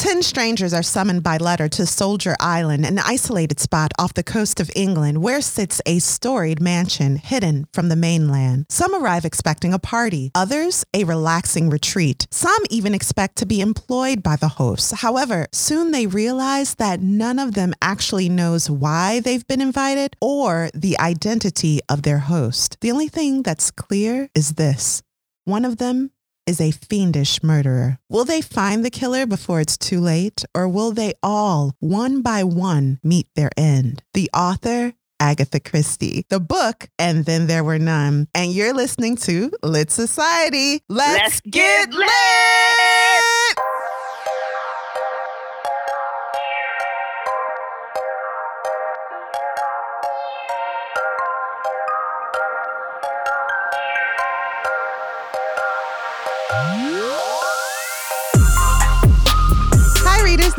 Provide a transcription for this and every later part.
Ten strangers are summoned by letter to Soldier Island, an isolated spot off the coast of England where sits a storied mansion hidden from the mainland. Some arrive expecting a party, others a relaxing retreat. Some even expect to be employed by the hosts. However, soon they realize that none of them actually knows why they've been invited or the identity of their host. The only thing that's clear is this. One of them is a fiendish murderer. Will they find the killer before it's too late, or will they all, one by one, meet their end? The author, Agatha Christie. The book, And Then There Were None. And you're listening to Lit Society. Let's, Let's get, get lit! Hi,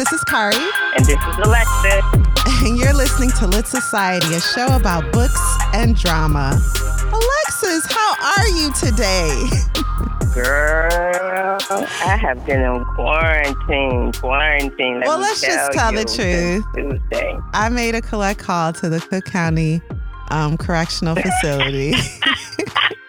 This is Kari. And this is Alexis. and you're listening to Lit Society, a show about books and drama. Alexis, how are you today? Girl, I have been in quarantine. Quarantine. Let Well, let's just tell tell the truth. Tuesday. I made a collect call to the Cook County um, Correctional Facility.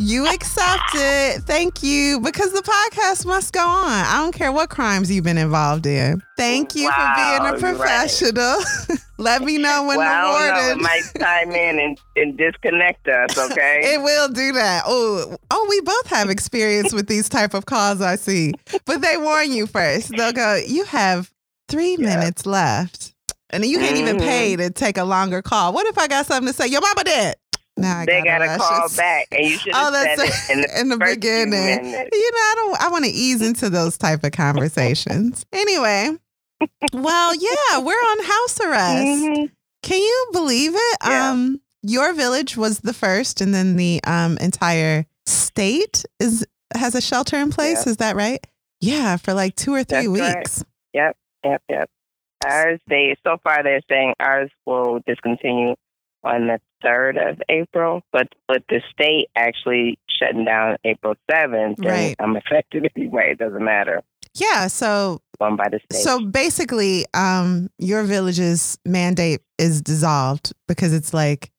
you accepted. Thank you. Because the podcast must go on. I don't care what crimes you've been involved in. Thank you Wow, for being a you're right. professional. Let me know when well, the I don't know. warden. It might chime in and, and disconnect us, okay? It will do that. Oh, oh, we both have experience with these type of calls. I see, but they warn you first. They'll go, "You have three Yeah. minutes left," and you can't even Mhm. pay to take a longer call. What if I got something to say? Your mama did. Now I they got to call back, and you should Oh, have that's said it in the, in the beginning. You know, I don't. I want to ease into those type of conversations. Anyway, well, yeah, we're on house arrest. Mhm. Can you believe it? Yeah. Um, your village was the first, and then the um entire state is has a shelter in place. Yeah. Is that right? Yeah, for like two or three That's right. weeks. Yep, yep. Yep. Ours, they so far they're saying ours will discontinue on the third of April, but but the state actually shutting down April seventh. Right. I'm affected anyway. It doesn't matter. Yeah. So One by the state. so basically, um, your village's mandate is dissolved because it's like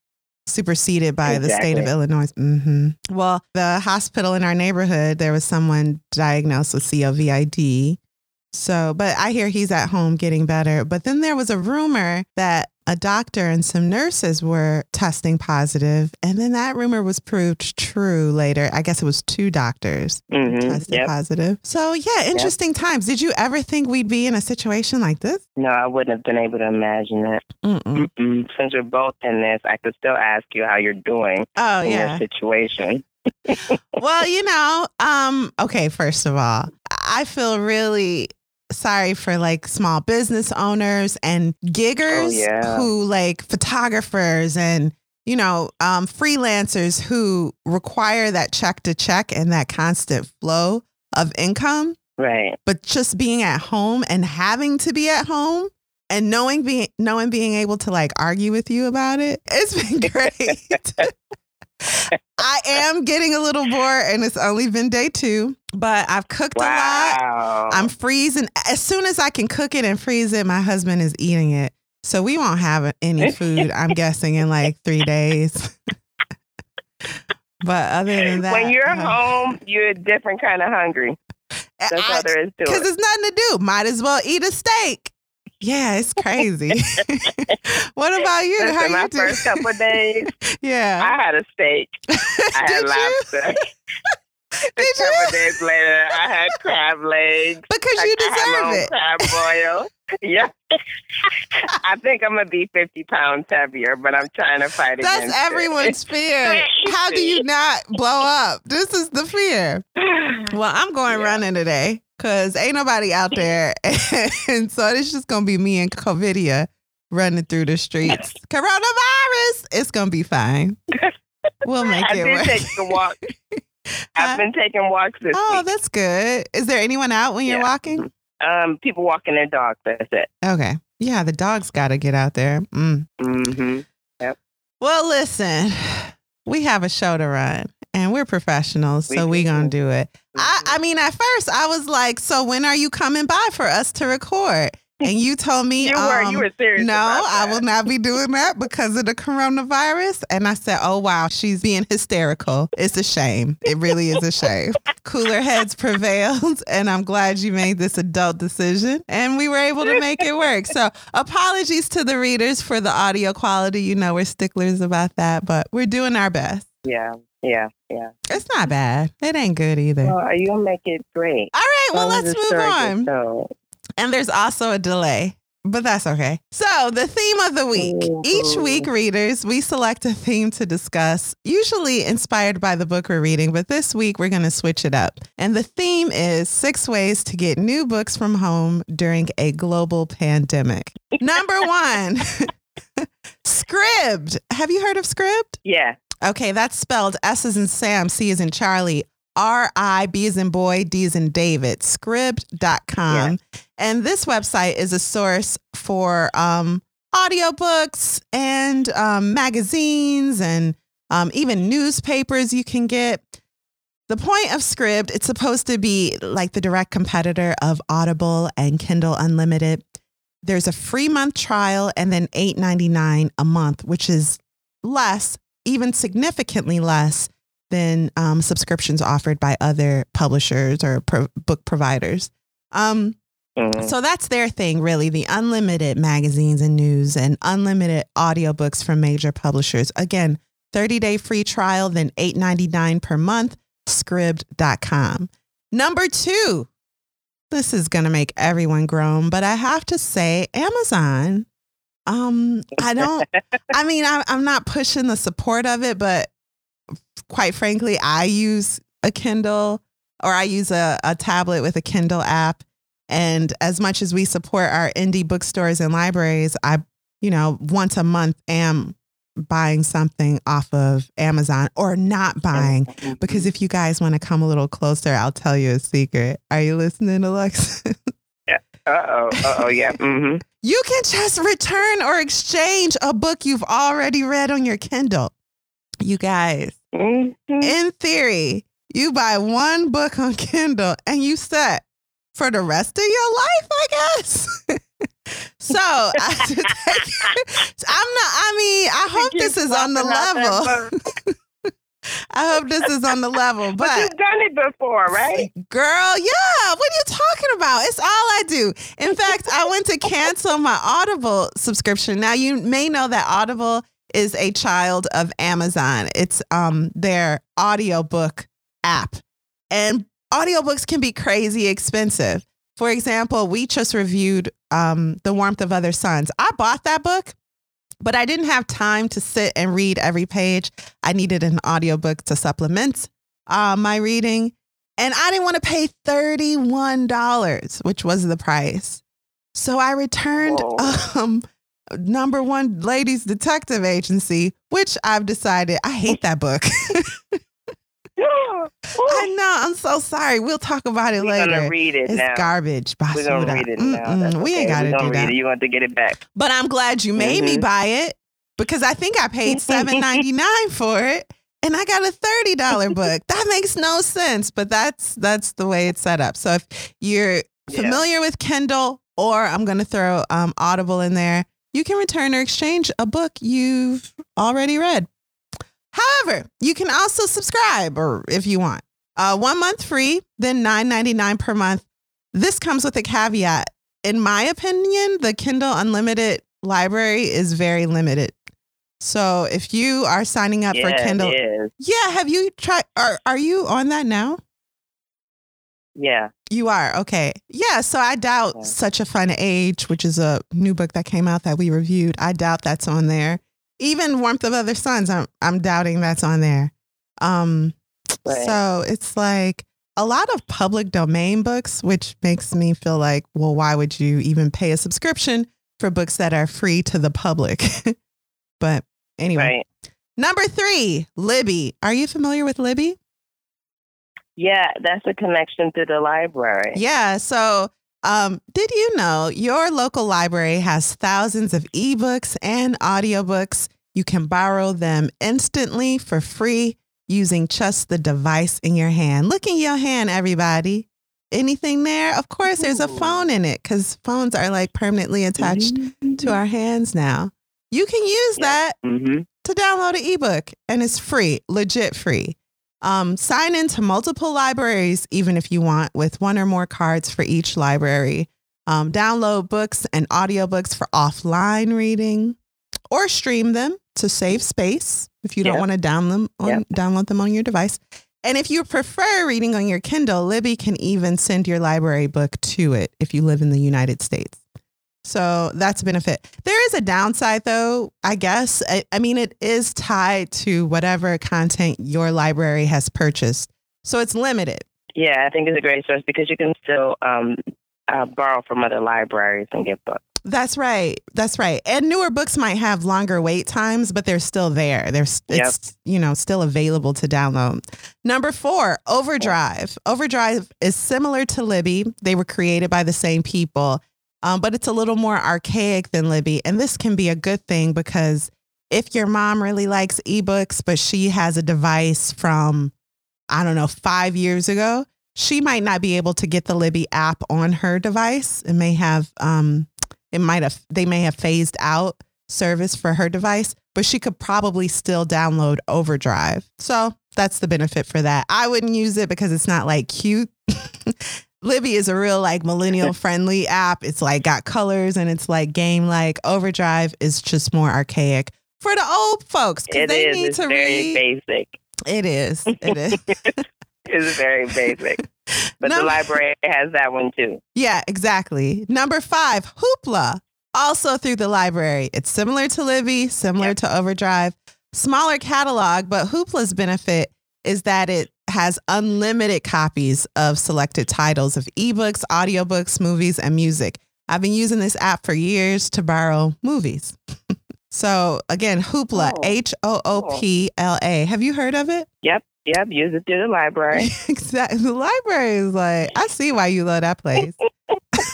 superseded by the state of Exactly. Illinois. hmm Well, the hospital in our neighborhood, there was someone diagnosed with COVID. So, but I hear he's at home getting better. But then there was a rumor that a doctor and some nurses were testing positive, and then that rumor was proved true later. I guess it was two doctors Mhm, tested Yep. positive. So, yeah, interesting times. Did you ever think we'd be in a situation like this? No, I wouldn't have been able to imagine it. Mm-mm. Mm-mm. Since we're both in this, I could still ask you how you're doing Oh, in yeah. your situation. well, you know, um, okay, first of all, I feel really sorry for like small business owners and giggers Oh, yeah. who like photographers and you know, um, freelancers who require that check to check and that constant flow of income, Right. but just being at home and having to be at home and knowing being knowing being able to like argue with you about it, it's been great. I am getting a little bored and it's only been day two, but I've cooked a lot. I'm freezing. As soon as I can cook it and freeze it, my husband is eating it. So we won't have any food, I'm guessing, in like three days. but other than that, when you're uh, home, you're a different kind of hungry. That's I- all there is to Because there's nothing to do. Might as well eat a steak. Yeah, it's crazy. what about you? Listen, How my you do? first couple of days, yeah. I had a steak. I had Did you? lobster. Did a couple you? days later, I had crab legs. Because I, you I my deserve own it. crab boil. yeah. I think I'm gonna be 50 pounds heavier, but I'm trying to fight That's against everyone's fear. How do you not blow up? This is the fear. Well, I'm going Yeah. running today because ain't nobody out there. and so it's just going to be me and COVIDia running through the streets. Coronavirus. It's going to be fine. We'll make it work. take a walk. I've been taking walks this Oh, week. that's good. Is there anyone out when you're walking? Um, people walking their dogs. That's it. Okay. Yeah, the dog's got to get out there. Mm. Mm-hmm. Well, listen, we have a show to run. And we're professionals, so we gonna do it. I, I mean, at first I was like, "So when are you coming by for us to record?" And you told me, You were you um, were serious. no, I will not be doing that because of the coronavirus. And I said, oh, wow, she's being hysterical. It's a shame. It really is a shame. Cooler heads prevailed. And I'm glad you made this adult decision. And we were able to make it work. So apologies to the readers for the audio quality. You know, we're sticklers about that, but we're doing our best. Yeah, yeah, yeah. It's not bad. It ain't good either. Well, you'll make it great. All right, well, let's move on. told. And there's also a delay, but that's okay. So, the theme of the week. Each week, readers, we select a theme to discuss, usually inspired by the book we're reading, but this week we're going to switch it up. And the theme is six ways to get new books from home during a global pandemic. Number one, Scribd. Have you heard of Scribd? Yeah. Okay, that's spelled S is in Sam, C is in Charlie, R I B is in boy, D is in David, scribd.com. And this website is a source for um, audiobooks and um, magazines and um, even newspapers you can get. The point of Scribd, it's supposed to be like the direct competitor of Audible and Kindle Unlimited. There's a free month trial and then $8.99 a month, which is less, even significantly less than um, subscriptions offered by other publishers or pro- book providers. Um, Mhm. so that's their thing, really the unlimited magazines and news and unlimited audiobooks from major publishers. Again, 30 day free trial, then $8.99 per month, scribd.com. Number two, this is going to make everyone groan, but I have to say, Amazon. Um, I don't, I mean, I, I'm not pushing the support of it, but quite frankly, I use a Kindle or I use a, a tablet with a Kindle app. And as much as we support our indie bookstores and libraries, I, you know, once a month am buying something off of Amazon or not buying. Because if you guys want to come a little closer, I'll tell you a secret. Are you listening, Alexa? Uh oh. Uh oh. Yeah. hmm you can just return or exchange a book you've already read on your Kindle. You guys, hmm in theory, you buy one book on Kindle and you set for the rest of your life, I guess. so I, I'm not, I mean, I hope this is on the level. I hope this is on the level, But but you've done it before, right? Girl, yeah. About? It's all I do. In fact, I went to cancel my Audible subscription. Now you may know that Audible is a child of Amazon. It's um their audiobook app. And audiobooks can be crazy expensive. For example, we just reviewed um The Warmth of Other Suns. I bought that book, but I didn't have time to sit and read every page. I needed an audiobook to supplement uh, my reading. And I didn't want to pay $31, which was the price. So I returned um, number one ladies detective agency, which I've decided I hate that book. I know. I'm so sorry. We'll talk about it We're later. gonna read it it's now. garbage. We're gonna read it now. We okay. ain't got to do that. it. You want to get it back? But I'm glad you made me Mhm. buy it because I think I paid seven ninety nine for it, and I got a thirty dollar book. That makes no sense, but that's that's the way it's set up. So if you're Yeah. familiar with Kindle, or I'm going to throw um, Audible in there, you can return or exchange a book you've already read. However, you can also subscribe, or if you want, uh, one month free, then nine ninety nine per month. This comes with a caveat. In my opinion, the Kindle Unlimited library is very limited. So if you are signing up yeah, for Kindle, yeah, have you tried? Are are you on that now? Yeah. You are okay. Yeah. So I doubt Yeah. such a fun age, which is a new book that came out that we reviewed. I doubt that's on there. Even Warmth of Other Suns, I'm I'm doubting that's on there. Um, Right. so it's like a lot of public domain books, which makes me feel like, well, why would you even pay a subscription for books that are free to the public? but anyway, Right. number three, Libby. Are you familiar with Libby? Yeah, that's a connection to the library. Yeah. So, um, did you know your local library has thousands of ebooks and audiobooks? You can borrow them instantly for free using just the device in your hand. Look in your hand, everybody. Anything there? Of course, there's a phone in it because phones are like permanently attached Mm-hmm. to our hands now. You can use that hmm to download an ebook and it's free, legit free. Um, sign into multiple libraries, even if you want, with one or more cards for each library. Um, download books and audiobooks for offline reading or stream them to save space if you don't want to down them on, Yep. download them on your device. And if you prefer reading on your Kindle, Libby can even send your library book to it if you live in the United States. So that's a benefit. There is a downside though, I guess. I, I mean, it is tied to whatever content your library has purchased. So it's limited. Yeah, I think it's a great source because you can still um, uh, borrow from other libraries and get books. That's right. That's right. And newer books might have longer wait times, but they're still there. They're s- Yep. it's you know still available to download. Number four, Overdrive. Overdrive is similar to Libby. They were created by the same people, um, but it's a little more archaic than Libby. And this can be a good thing because if your mom really likes ebooks, but she has a device from I don't know five years ago, she might not be able to get the Libby app on her device. It may have um, it might have they may have phased out service for her device, but she could probably still download Overdrive. So that's the benefit for that. I wouldn't use it because it's not like cute. Libby is a real like millennial friendly app. It's like got colors and it's like game like. Overdrive is just more archaic for the old folks because they is. need It's to very read. basic. It is. It is. It's very basic. But No. the library has that one too. Yeah, exactly. Number five, Hoopla, also through the library. It's similar to Libby, similar Yep. to Overdrive, smaller catalog, but Hoopla's benefit is that it has unlimited copies of selected titles of ebooks, audiobooks, movies, and music. I've been using this app for years to borrow movies. so again, Hoopla, Oh, H O O P L A. Have you heard of it? Yep, yep. Use it through the library. exactly. The library is like, I see why you love that place.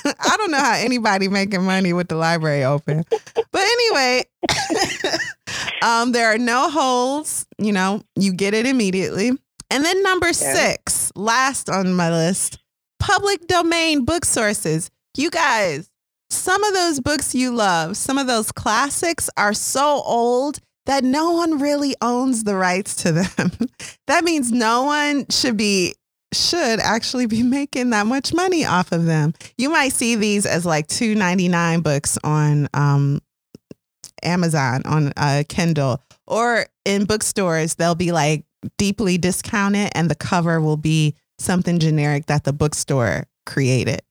I don't know how anybody making money with the library open. But anyway, um, there are no holds. You know, you get it immediately. And then number six, last on my list, public domain book sources. You guys, some of those books you love, some of those classics are so old that no one really owns the rights to them. that means no one should be should actually be making that much money off of them. You might see these as like two ninety nine books on um, Amazon on uh, Kindle or in bookstores. They'll be like deeply discounted, and the cover will be something generic that the bookstore created.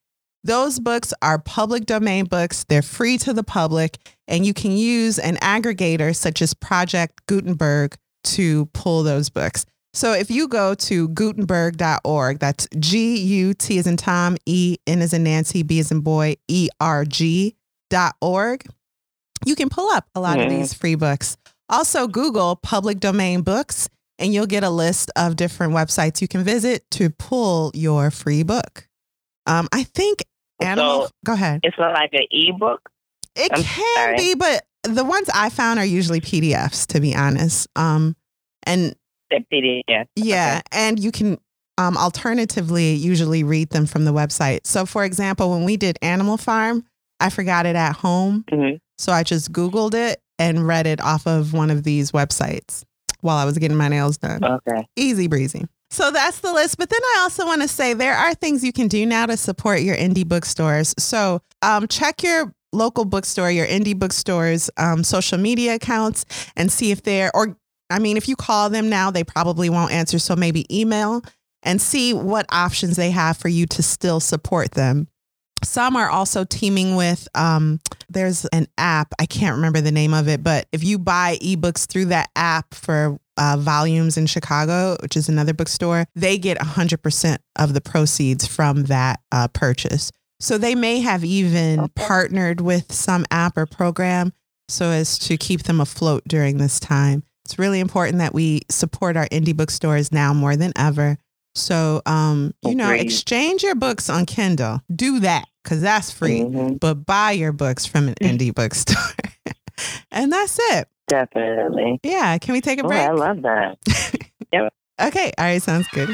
Those books are public domain books. They're free to the public, and you can use an aggregator such as Project Gutenberg to pull those books. So if you go to gutenberg.org, that's G U T as in Tom, E N as in Nancy, B as in boy, E R G dot org, you can pull up a lot of Mhm. these free books. Also, Google public domain books, and you'll get a list of different websites you can visit to pull your free book. Um, I think Animal. So- go ahead. It's not like an ebook. It I'm can sorry. be, but the ones I found are usually PDFs, to be honest. Um, and The PDF. yeah, and you can um, alternatively usually read them from the website. So, for example, when we did Animal Farm, I forgot it at home, hmm so I just Googled it and read it off of one of these websites while I was getting my nails done Okay. easy breezy. So that's the list. But then I also want to say there are things you can do now to support your indie bookstores. So um, check your local bookstore, your indie bookstores, um, social media accounts, and see if they're, or I mean, if you call them now, they probably won't answer. So maybe email and see what options they have for you to still support them. Some are also teaming with, um, there's an app, I can't remember the name of it, but if you buy ebooks through that app for uh, Volumes in Chicago, which is another bookstore, they get 100% of the proceeds from that uh, purchase. So they may have even Okay. partnered with some app or program so as to keep them afloat during this time. It's really important that we support our indie bookstores now more than ever. So, um, you know, exchange your books on Kindle. Do that because that's free. Mhm. But buy your books from an Mm. indie bookstore. and that's it. Definitely. Yeah. Can we take a Oh, break? I love that. Yep. Okay. All right. Sounds good.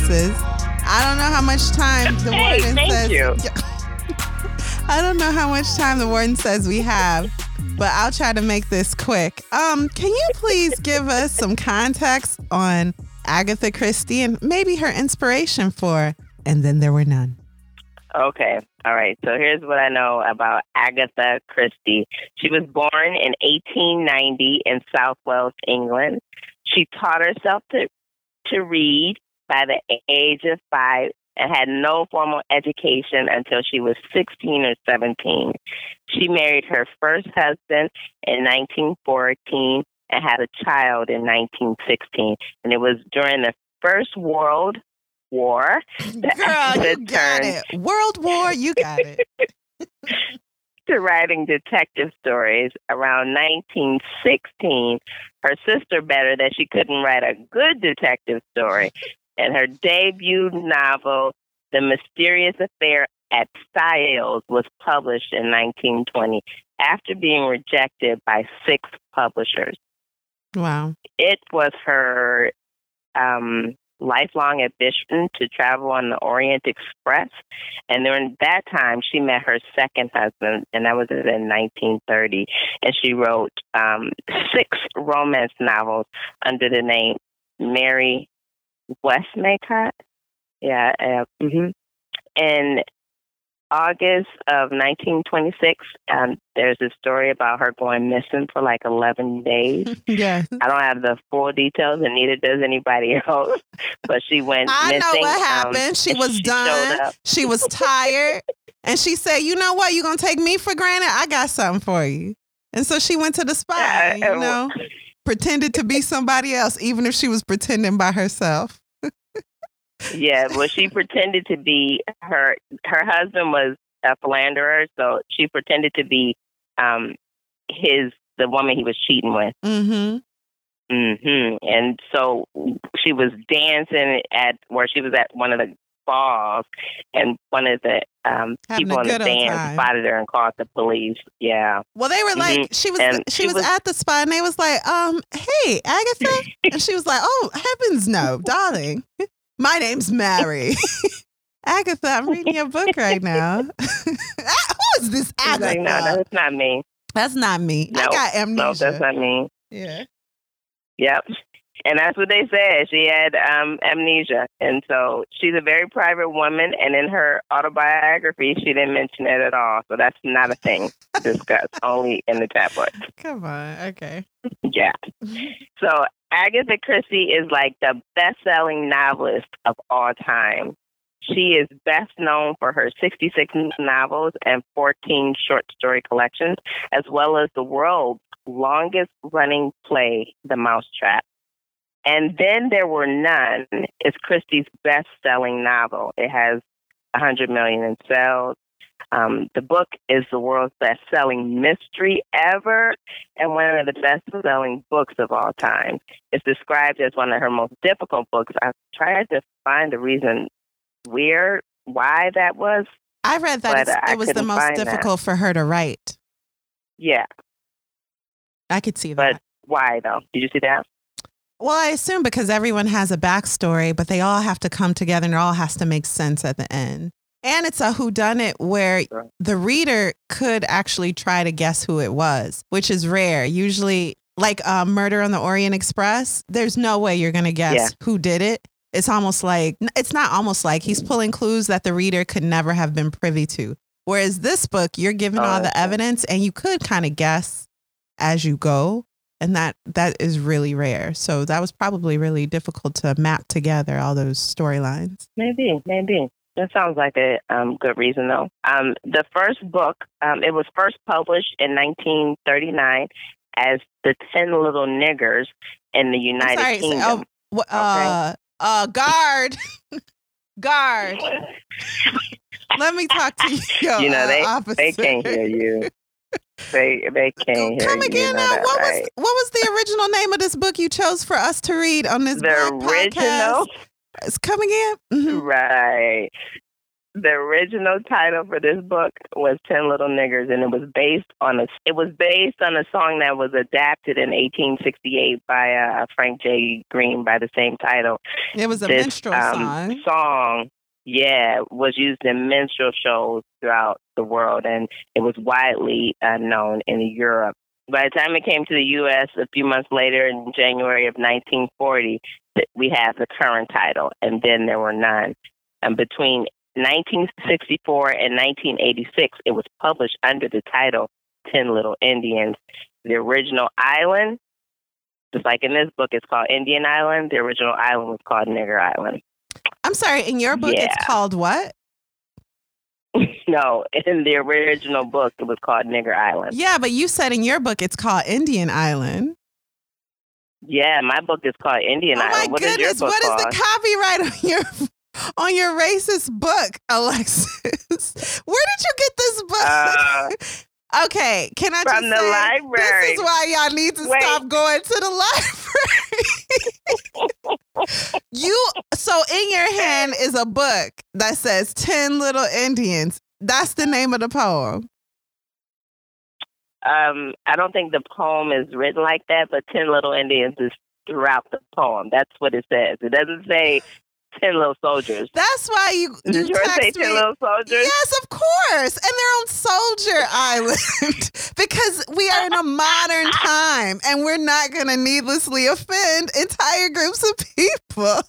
I don't know how much time the Hey, warden says. you. I don't know how much time the warden says we have, but I'll try to make this quick. Um, can you please give us some context on Agatha Christie and maybe her inspiration for And Then There Were None? Okay. All right. So here's what I know about Agatha Christie. She was born in 1890 in South Wales, England. She taught herself to to read by the age of five and had no formal education until she was 16 or 17. She married her first husband in 1914 and had a child in 1916. And it was during the First World War that Girl, you got turned it. World War, you got it. to writing detective stories around 1916. Her sister bet her that she couldn't write a good detective story, and her debut novel, The Mysterious Affair at Styles, was published in 1920 after being rejected by six publishers. Wow. It was her um, lifelong ambition to travel on the Orient Express. And during that time, she met her second husband, and that was in 1930. And she wrote um, six romance novels under the name Mary Westmacott. Yeah. Uh, hmm In August of 1926, um, there's a story about her going missing for like 11 days. Yeah. I don't have the full details, and neither does anybody else. But she went I missing. know what um, happened. she was she done. She was tired. and she said, You know what? You're going to take me for granted? I got something for you. And so she went to the spy, Yeah, you know, pretended to be somebody else, even if she was pretending by herself. Yeah, well, she pretended to be her. Her husband was a philanderer, so she pretended to be um, his the woman he was cheating with. Mm-hmm. Mm-hmm. And so she was dancing at where she was at one of the balls, and one of the um, Having people on the band spotted her and called the police. Yeah. Well, they were like, she was Mm-hmm. And she, she was, was- at the spot and they was like, um, hey, Agatha. and she was like, Oh, heavens no, darling. My name's Mary. Agatha, I'm reading your book right now. Who is this Agatha? like, no, that's not me. That's not me. I No, got amnesia. No, that's not me. yeah. Yep. And that's what they said. She had um, amnesia. And so she's a very private woman. And in her autobiography, she didn't mention it at all. So that's not a thing discussed, only in the tabloids. Come on. Okay. Yeah. So Agatha Christie is like the best selling novelist of all time. She is best known for her 66 novels and 14 short story collections, as well as the world's longest running play, The Mousetrap. And then there were none is Christie's best selling novel. It has 100 million in sales. Um, the book is the world's best selling mystery ever and one of the best selling books of all time. It's described as one of her most difficult books. I tried to find the reason where, why that was. I read that But I it was the most find that. difficult for her to write. Yeah, I could see but that. why though? Did you see that? Well, I assume because everyone has a backstory, but they all have to come together and it all has to make sense at the end. And it's a whodunit where the reader could actually try to guess who it was, which is rare. Usually, like uh, Murder on the Orient Express, there's no way you're going to guess Yeah. who did it. It's almost like, it's not almost like he's pulling clues that the reader could never have been privy to. Whereas this book, you're given Oh, all the evidence and you could kind of guess as you go and that that is really rare. So that was probably really difficult to map together all those storylines. Maybe, maybe. That sounds like a um, good reason, though. Um, the first book, um, it was first published in 1939 as The Ten Little Niggers in the United sorry, so- Kingdom. oh, wh- uh, uh, guard, guard. Let me talk to you. You know, uh, they- officer. they can't hear you. They they can't hear Come again you know now. What right? was what was the original name of this book you chose for us to read on this the original? podcast? It's come again. Mhm. Right. The original title for this book was Ten Little Niggers, and it was based on a it was based on a song that was adapted in 1868 by uh, Frank J. Green by the same title. It was a this minstrel um, song. song, yeah, was used in minstrel shows throughout the world, and it was widely uh, known in Europe. By the time it came to the U.S. a few months later, in January of 1940, we have the current title, and then there were none. And between 1964 and 1986, it was published under the title Ten Little Indians. The original island, just like in this book, it's called Indian Island. The original island was called Nigger Island. I'm sorry. In your book, it's called what? no, in the original book, it was called Nigger Island. Yeah, but you said in your book it's called Indian Island. Yeah, my book is called Indian oh my Island. What is your goodness! book What is called? the copyright on your on your racist book, Alexis? Where did you get this book? Uh, okay, can I from just the say library. this is why y'all need to Wait. stop going to the library. you so in your hand is a book that says 10 little Indians. That's the name of the poem. um, I don't think the poem is written like that, but Ten Little Indians is throughout the poem. That's what it says. It doesn't say Ten Little Soldiers. That's why you, you Did yours say Ten me. Little Soldiers? Yes, of course. And they're on Soldier Island because we are in a modern time and we're not going to needlessly offend entire groups of people.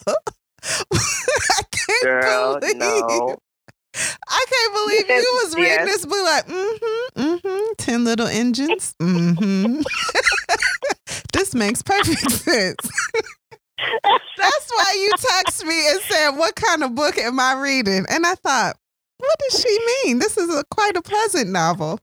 I can't Girl, believe no. I can't believe Yes, you was reading yes. this book like, mm-hmm, mm-hmm, 10 little engines. Mm-hmm. this makes perfect sense. That's why you text me and said, What kind of book am I reading? And I thought, What does she mean? This is a quite a pleasant novel.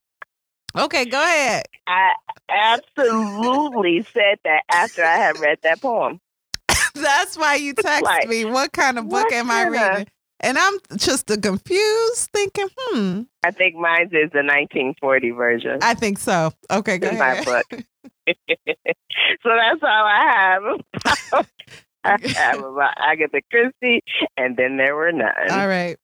Okay, go ahead. I absolutely said that after I had read that poem. That's why you text Like, me, What kind of book am I reading? And I'm just a confused thinking, hmm, I think mine is the 1940 version. I think so. Okay, go in my book. so that's all I have. I have about Agatha Christie, and then there were none. All right.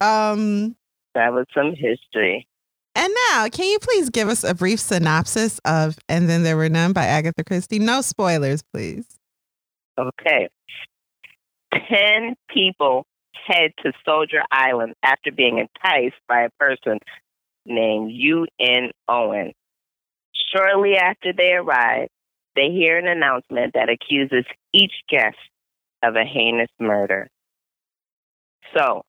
Um, That was some history. and now, can you please give us a brief synopsis of And Then There Were None by Agatha Christie? No spoilers, please. Okay. Ten people head to Soldier Island after being enticed by a person named U.N. Owen. Shortly after they arrive, they hear an announcement that accuses each guest of a heinous murder. So,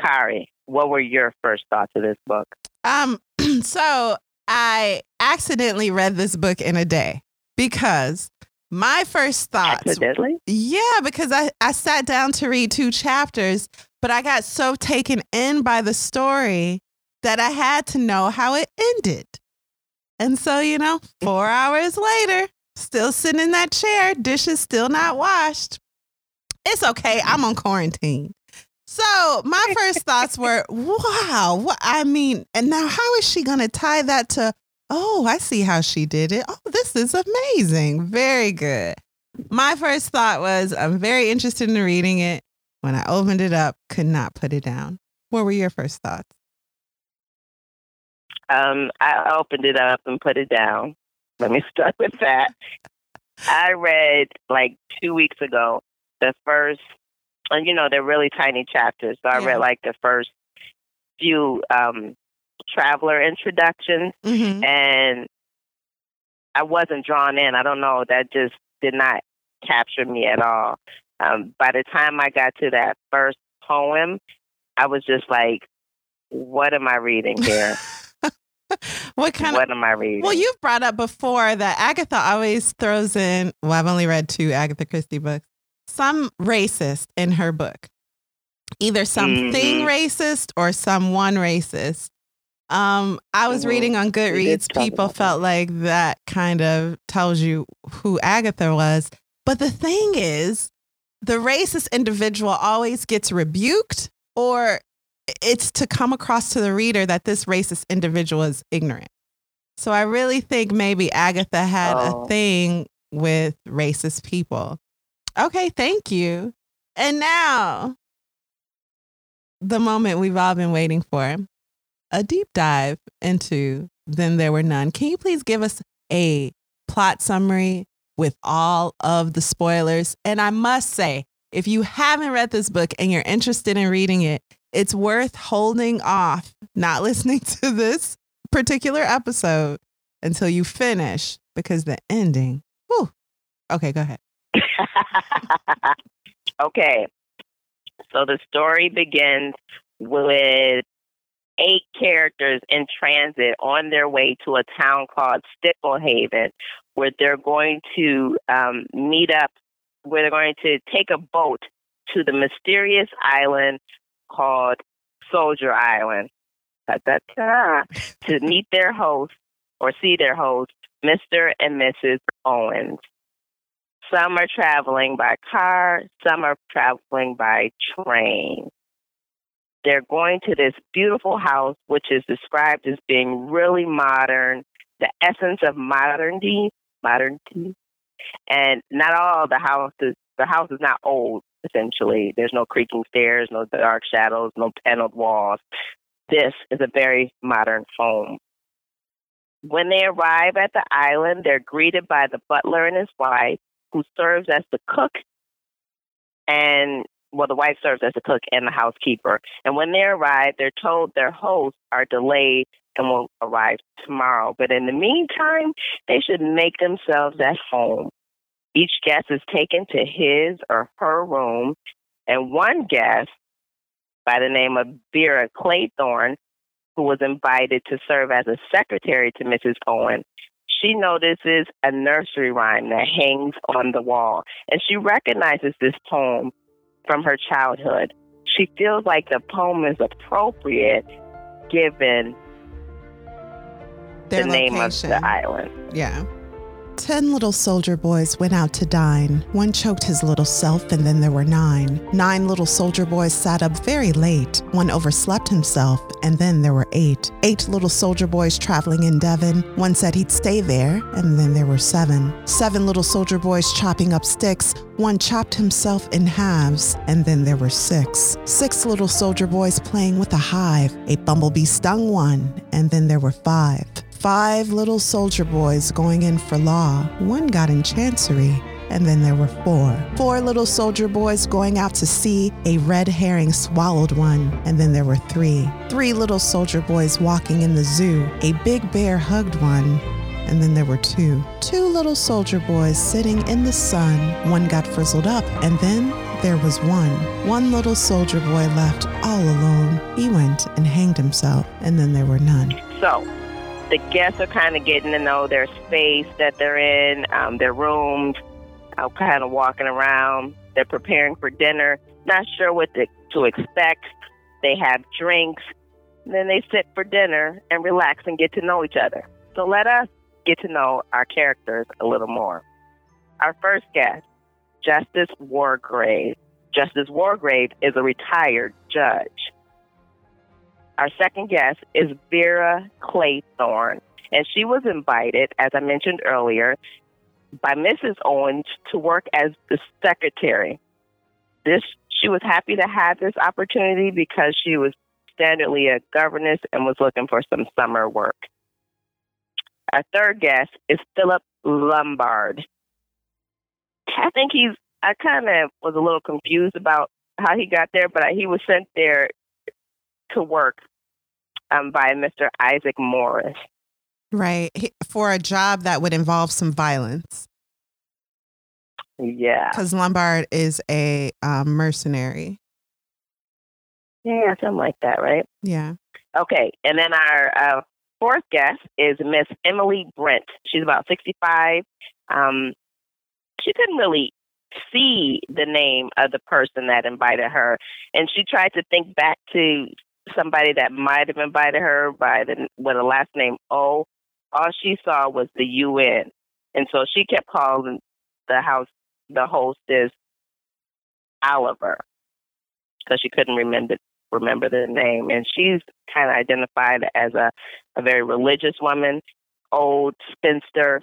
Kari, what were your first thoughts of this book? Um, so I accidentally read this book in a day because my first thoughts Accidentally? Yeah, because I, I sat down to read two chapters, but I got so taken in by the story that I had to know how it ended. And so, you know, four hours later, still sitting in that chair, dishes still not washed. It's okay. I'm on quarantine. So my first thoughts were, wow, what I mean, and now how is she gonna tie that to oh, I see how she did it. Oh, this is amazing. Very good. My first thought was, I'm very interested in reading it. When I opened it up, could not put it down. What were your first thoughts? Um, I opened it up and put it down. Let me start with that. I read like two weeks ago the first, and you know they're really tiny chapters. So I Yeah. read like the first few um, traveler introductions, Mm-hmm. and I wasn't drawn in. I don't know. That just did not capture me at all. Um, by the time I got to that first poem, I was just like, "What am I reading here? what kind of what am I reading?" Well, you've brought up before that Agatha always throws in, well, I've only read two Agatha Christie books, some racist in her book. Either something Mhm. racist or someone racist. Um, I was Mhm. reading on Goodreads, people felt like that kind of tells you who Agatha was. But the thing is, the racist individual always gets rebuked or it's to come across to the reader that this racist individual is ignorant. So I really think maybe Agatha had Oh. a thing with racist people. Okay, thank you. And now, the moment we've all been waiting for a deep dive into Then There Were None. Can you please give us a plot summary with all of the spoilers? And I must say, if you haven't read this book and you're interested in reading it, it's worth holding off, not listening to this particular episode until you finish because the ending. Whew. Okay, go ahead. okay. So the story begins with eight characters in transit on their way to a town called Sticklehaven, where they're going to um, meet up, where they're going to take a boat to the mysterious island called Soldier Island. To meet their host or see their host, Mr. and Mrs. Owens. Some are traveling by car, some are traveling by train. They're going to this beautiful house, which is described as being really modern, the essence of modernity, modernity. And not all the houses, the house is not old, essentially. There's no creaking stairs, no dark shadows, no paneled walls. This is a very modern home. When they arrive at the island, they're greeted by the butler and his wife, who serves as the cook and well the wife serves as the cook and the housekeeper and when they arrive they're told their hosts are delayed and will arrive tomorrow but in the meantime they should make themselves at home each guest is taken to his or her room and one guest by the name of vera claythorne who was invited to serve as a secretary to mrs owen she notices a nursery rhyme that hangs on the wall, and she recognizes this poem from her childhood. She feels like the poem is appropriate given Their the name of location. the island. Yeah. Ten little soldier boys went out to dine. One choked his little self, and then there were nine. Nine little soldier boys sat up very late. One overslept himself, and then there were eight. Eight little soldier boys traveling in Devon. One said he'd stay there, and then there were seven. Seven little soldier boys chopping up sticks. One chopped himself in halves, and then there were six. Six little soldier boys playing with a hive. A bumblebee stung one, and then there were five. Five little soldier boys going in for law. One got in chancery, and then there were four. Four little soldier boys going out to sea. A red herring swallowed one, and then there were three. Three little soldier boys walking in the zoo. A big bear hugged one, and then there were two. Two little soldier boys sitting in the sun. One got frizzled up, and then there was one. One little soldier boy left all alone. He went and hanged himself, and then there were none. So the guests are kind of getting to know their space that they're in, um, their rooms, uh, kind of walking around. They're preparing for dinner, not sure what to, to expect. They have drinks. Then they sit for dinner and relax and get to know each other. So let us get to know our characters a little more. Our first guest, Justice Wargrave. Justice Wargrave is a retired judge. Our second guest is Vera Claythorne, and she was invited, as I mentioned earlier, by Mrs. Owens to work as the secretary. This she was happy to have this opportunity because she was standardly a governess and was looking for some summer work. Our third guest is Philip Lombard. I think he's I kind of was a little confused about how he got there, but he was sent there to work um, by Mr. Isaac Morris. Right. For a job that would involve some violence. Yeah. Because Lombard is a um, mercenary. Yeah, something like that, right? Yeah. Okay. And then our uh, fourth guest is Miss Emily Brent. She's about 65. Um, she couldn't really see the name of the person that invited her. And she tried to think back to somebody that might have invited her by the with a last name O. All she saw was the UN. And so she kept calling the house the hostess Oliver because she couldn't remember remember the name. And she's kind of identified as a, a very religious woman old spinster,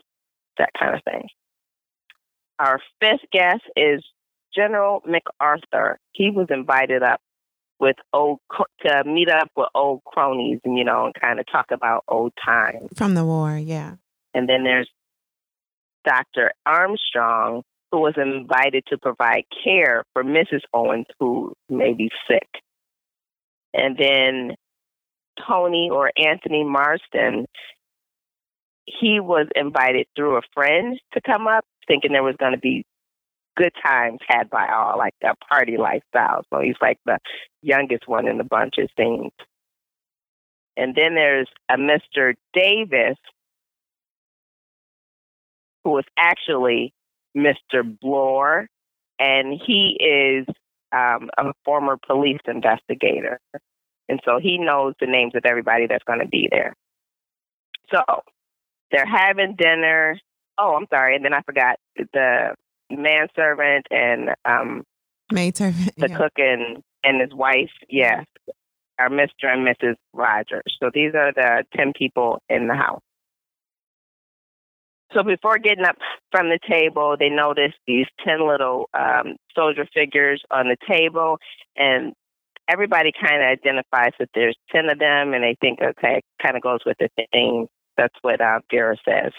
that kind of thing. Our fifth guest is General MacArthur. He was invited up with old to meet up with old cronies, and you know, and kind of talk about old times from the war. Yeah. And then there's Dr. Armstrong, who was invited to provide care for Mrs. Owens, who may be sick. And then Tony or Anthony Marston, he was invited through a friend to come up, thinking there was going to be good times had by all, like a party lifestyle. So he's like the youngest one in the bunch, it seems. And then there's a Mr. Davis, who was actually Mr. Blore, and he is um, a former police investigator. And so he knows the names of everybody that's going to be there. So they're having dinner. Oh, I'm sorry. And then I forgot the manservant and um, maidservant, the yeah. cook and, and his wife. Yes, are Mr. and Mrs. Rogers. So these are the 10 people in the house. So before getting up from the table, they notice these 10 little um, soldier figures on the table, and everybody kind of identifies that there's 10 of them, and they think, okay, kind of goes with the theme. That's what uh, Vera says.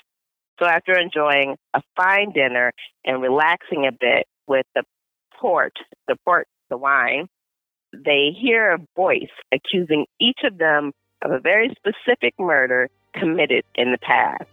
So after enjoying a fine dinner and relaxing a bit with the port, the port, the wine, they hear a voice accusing each of them of a very specific murder committed in the past.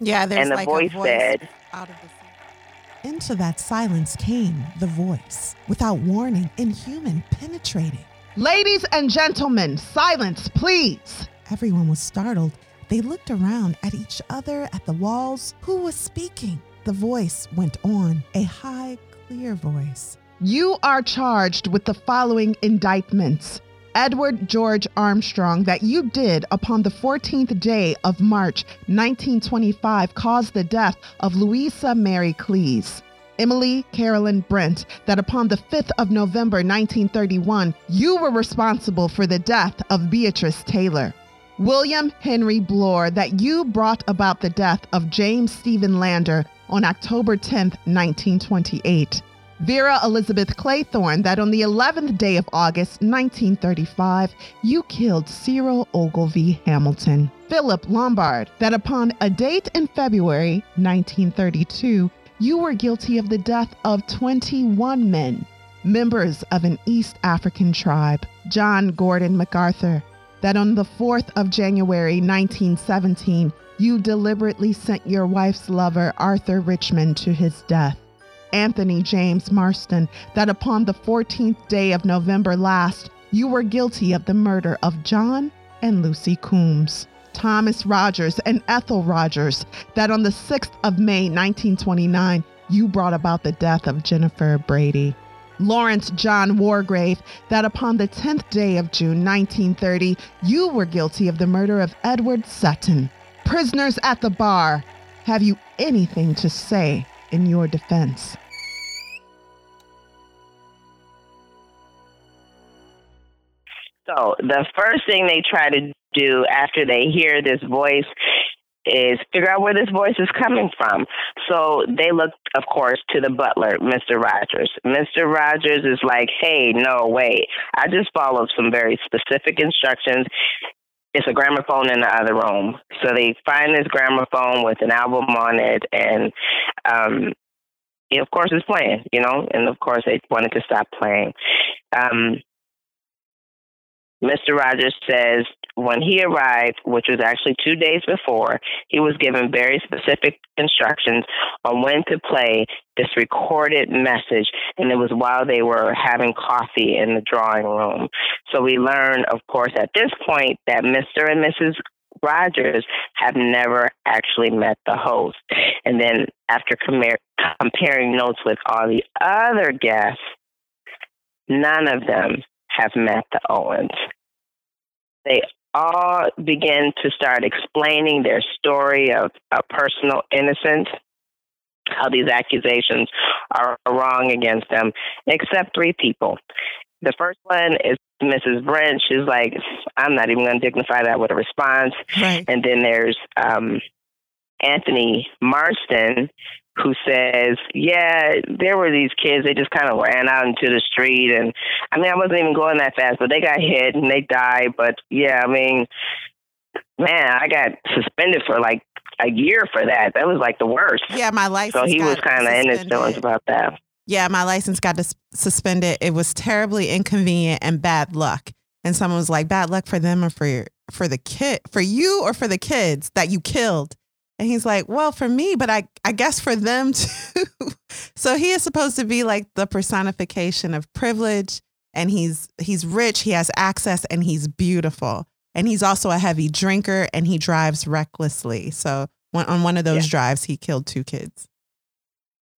Yeah, there's and the like voice, voice said, out of the Into that silence came the voice, without warning, inhuman, penetrating. Ladies and gentlemen, silence, please. Everyone was startled. They looked around at each other, at the walls. Who was speaking? The voice went on, a high, clear voice. You are charged with the following indictments Edward George Armstrong that you did upon the 14th day of March 1925 caused the death of Louisa Mary Clees. Emily Carolyn Brent, that upon the 5th of November 1931, you were responsible for the death of Beatrice Taylor. William Henry Blore, that you brought about the death of James Stephen Landor on October 10, 1928. Vera Elizabeth Claythorne that on the 11th day of August 1935, you killed Cyril Ogilvie Hamilton. Philip Lombard that upon a date in February 1932, you were guilty of the death of 21 men, members of an East African tribe. John Gordon MacArthur that on the 4th of January 1917, you deliberately sent your wife's lover, Arthur Richmond, to his death. Anthony James Marston that upon the 14th day of November last, you were guilty of the murder of John and Lucy Coombs. Thomas Rogers and Ethel Rogers that on the 6th of May 1929, you brought about the death of Jennifer Brady. Lawrence John Wargrave that upon the 10th day of June 1930, you were guilty of the murder of Edward Sutton. Prisoners at the bar, have you anything to say in your defense? So the first thing they try to do after they hear this voice is figure out where this voice is coming from. So they look, of course, to the butler, Mr. Rogers. Mr. Rogers is like, hey, no, wait. I just followed some very specific instructions. It's a gramophone in the other room. So they find this gramophone with an album on it, and um, of course, it's playing, you know, and of course, they wanted to stop playing. Um, Mr. Rogers says when he arrived, which was actually two days before, he was given very specific instructions on when to play this recorded message. And it was while they were having coffee in the drawing room. So we learn, of course, at this point that Mr. and Mrs. Rogers have never actually met the host. And then after com- comparing notes with all the other guests, none of them have met the Owens. They all begin to start explaining their story of, of personal innocence, how these accusations are wrong against them, except three people. The first one is Mrs. Brent. She's like, I'm not even going to dignify that with a response. Right. And then there's um, Anthony Marston, who says, Yeah, there were these kids, they just kind of ran out into the street. And I mean, I wasn't even going that fast, but they got hit and they died. But yeah, I mean, man, I got suspended for like a year for that. That was like the worst. Yeah, my life. So he was kind of in his feelings about that. Yeah, my license got dis- suspended. It was terribly inconvenient and bad luck. And someone was like, "Bad luck for them or for your, for the kid, for you or for the kids that you killed." And he's like, "Well, for me, but I I guess for them too." so he is supposed to be like the personification of privilege and he's he's rich, he has access and he's beautiful. And he's also a heavy drinker and he drives recklessly. So on one of those yeah. drives, he killed two kids.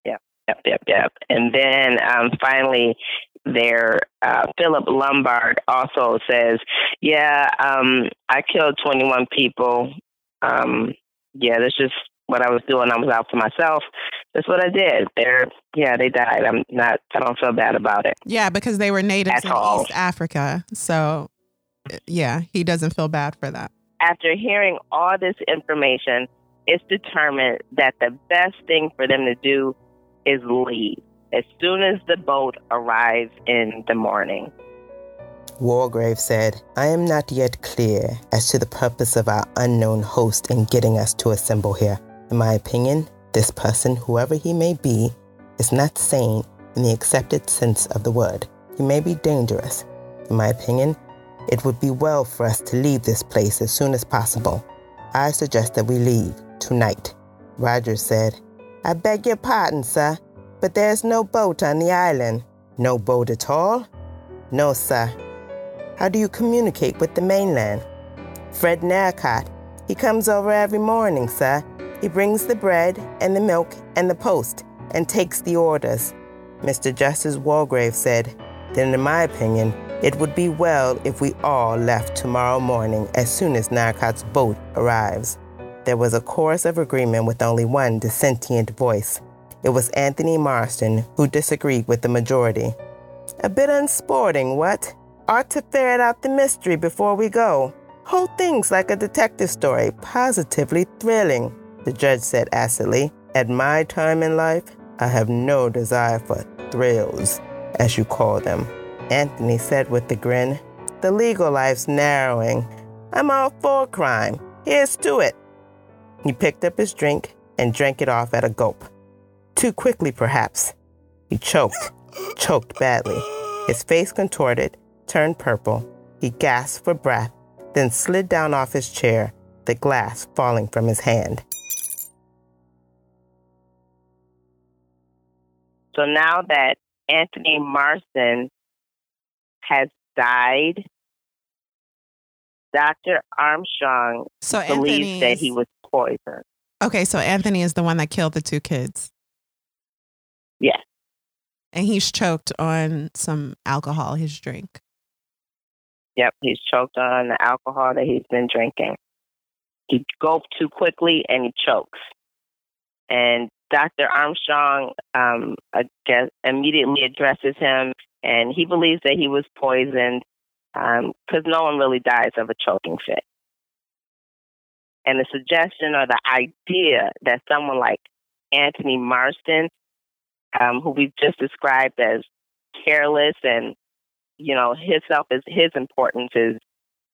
Yep, yep, yep, yep. And then um, finally, there, uh, Philip Lombard also says, "Yeah, um, I killed 21 people. Um, yeah, that's just what I was doing. I was out for myself. That's what I did. They're, yeah, they died. I'm not. I don't feel bad about it. Yeah, because they were natives At in. East Africa. So yeah, he doesn't feel bad for that. After hearing all this information, it's determined that the best thing for them to do is leave as soon as the boat arrives in the morning. Wargrave said, I am not yet clear as to the purpose of our unknown host in getting us to assemble here. In my opinion, this person, whoever he may be, is not sane in the accepted sense of the word. He may be dangerous. In my opinion, it would be well for us to leave this place as soon as possible. I suggest that we leave tonight. Rogers said, I beg your pardon, sir, but there's no boat on the island. No boat at all? No, sir. How do you communicate with the mainland? Fred Narcott. He comes over every morning, sir. He brings the bread and the milk and the post and takes the orders. Mr. Justice Wargrave said, Then, in my opinion, it would be well if we all left tomorrow morning as soon as Narcott's boat arrives. There was a chorus of agreement with only one dissentient voice. It was Anthony Marston who disagreed with the majority. A bit unsporting, what? Ought to ferret out the mystery before we go. Whole thing's like a detective story, positively thrilling, the judge said acidly. At my time in life, I have no desire for thrills, as you call them. Anthony said with a grin. The legal life's narrowing. I'm all for crime. Here's to it. He picked up his drink and drank it off at a gulp. Too quickly, perhaps. He choked, choked badly. His face contorted, turned purple. He gasped for breath, then slid down off his chair, the glass falling from his hand. So now that Anthony Marston has died. Dr. Armstrong so believes that he was poisoned. Okay, so Anthony is the one that killed the two kids. Yes. And he's choked on some alcohol, his drink. Yep, he's choked on the alcohol that he's been drinking. He gulped too quickly and he chokes. And Dr. Armstrong, um, immediately addresses him and he believes that he was poisoned because um, no one really dies of a choking fit. And the suggestion or the idea that someone like Anthony Marston, um, who we've just described as careless and you know his self is his importance is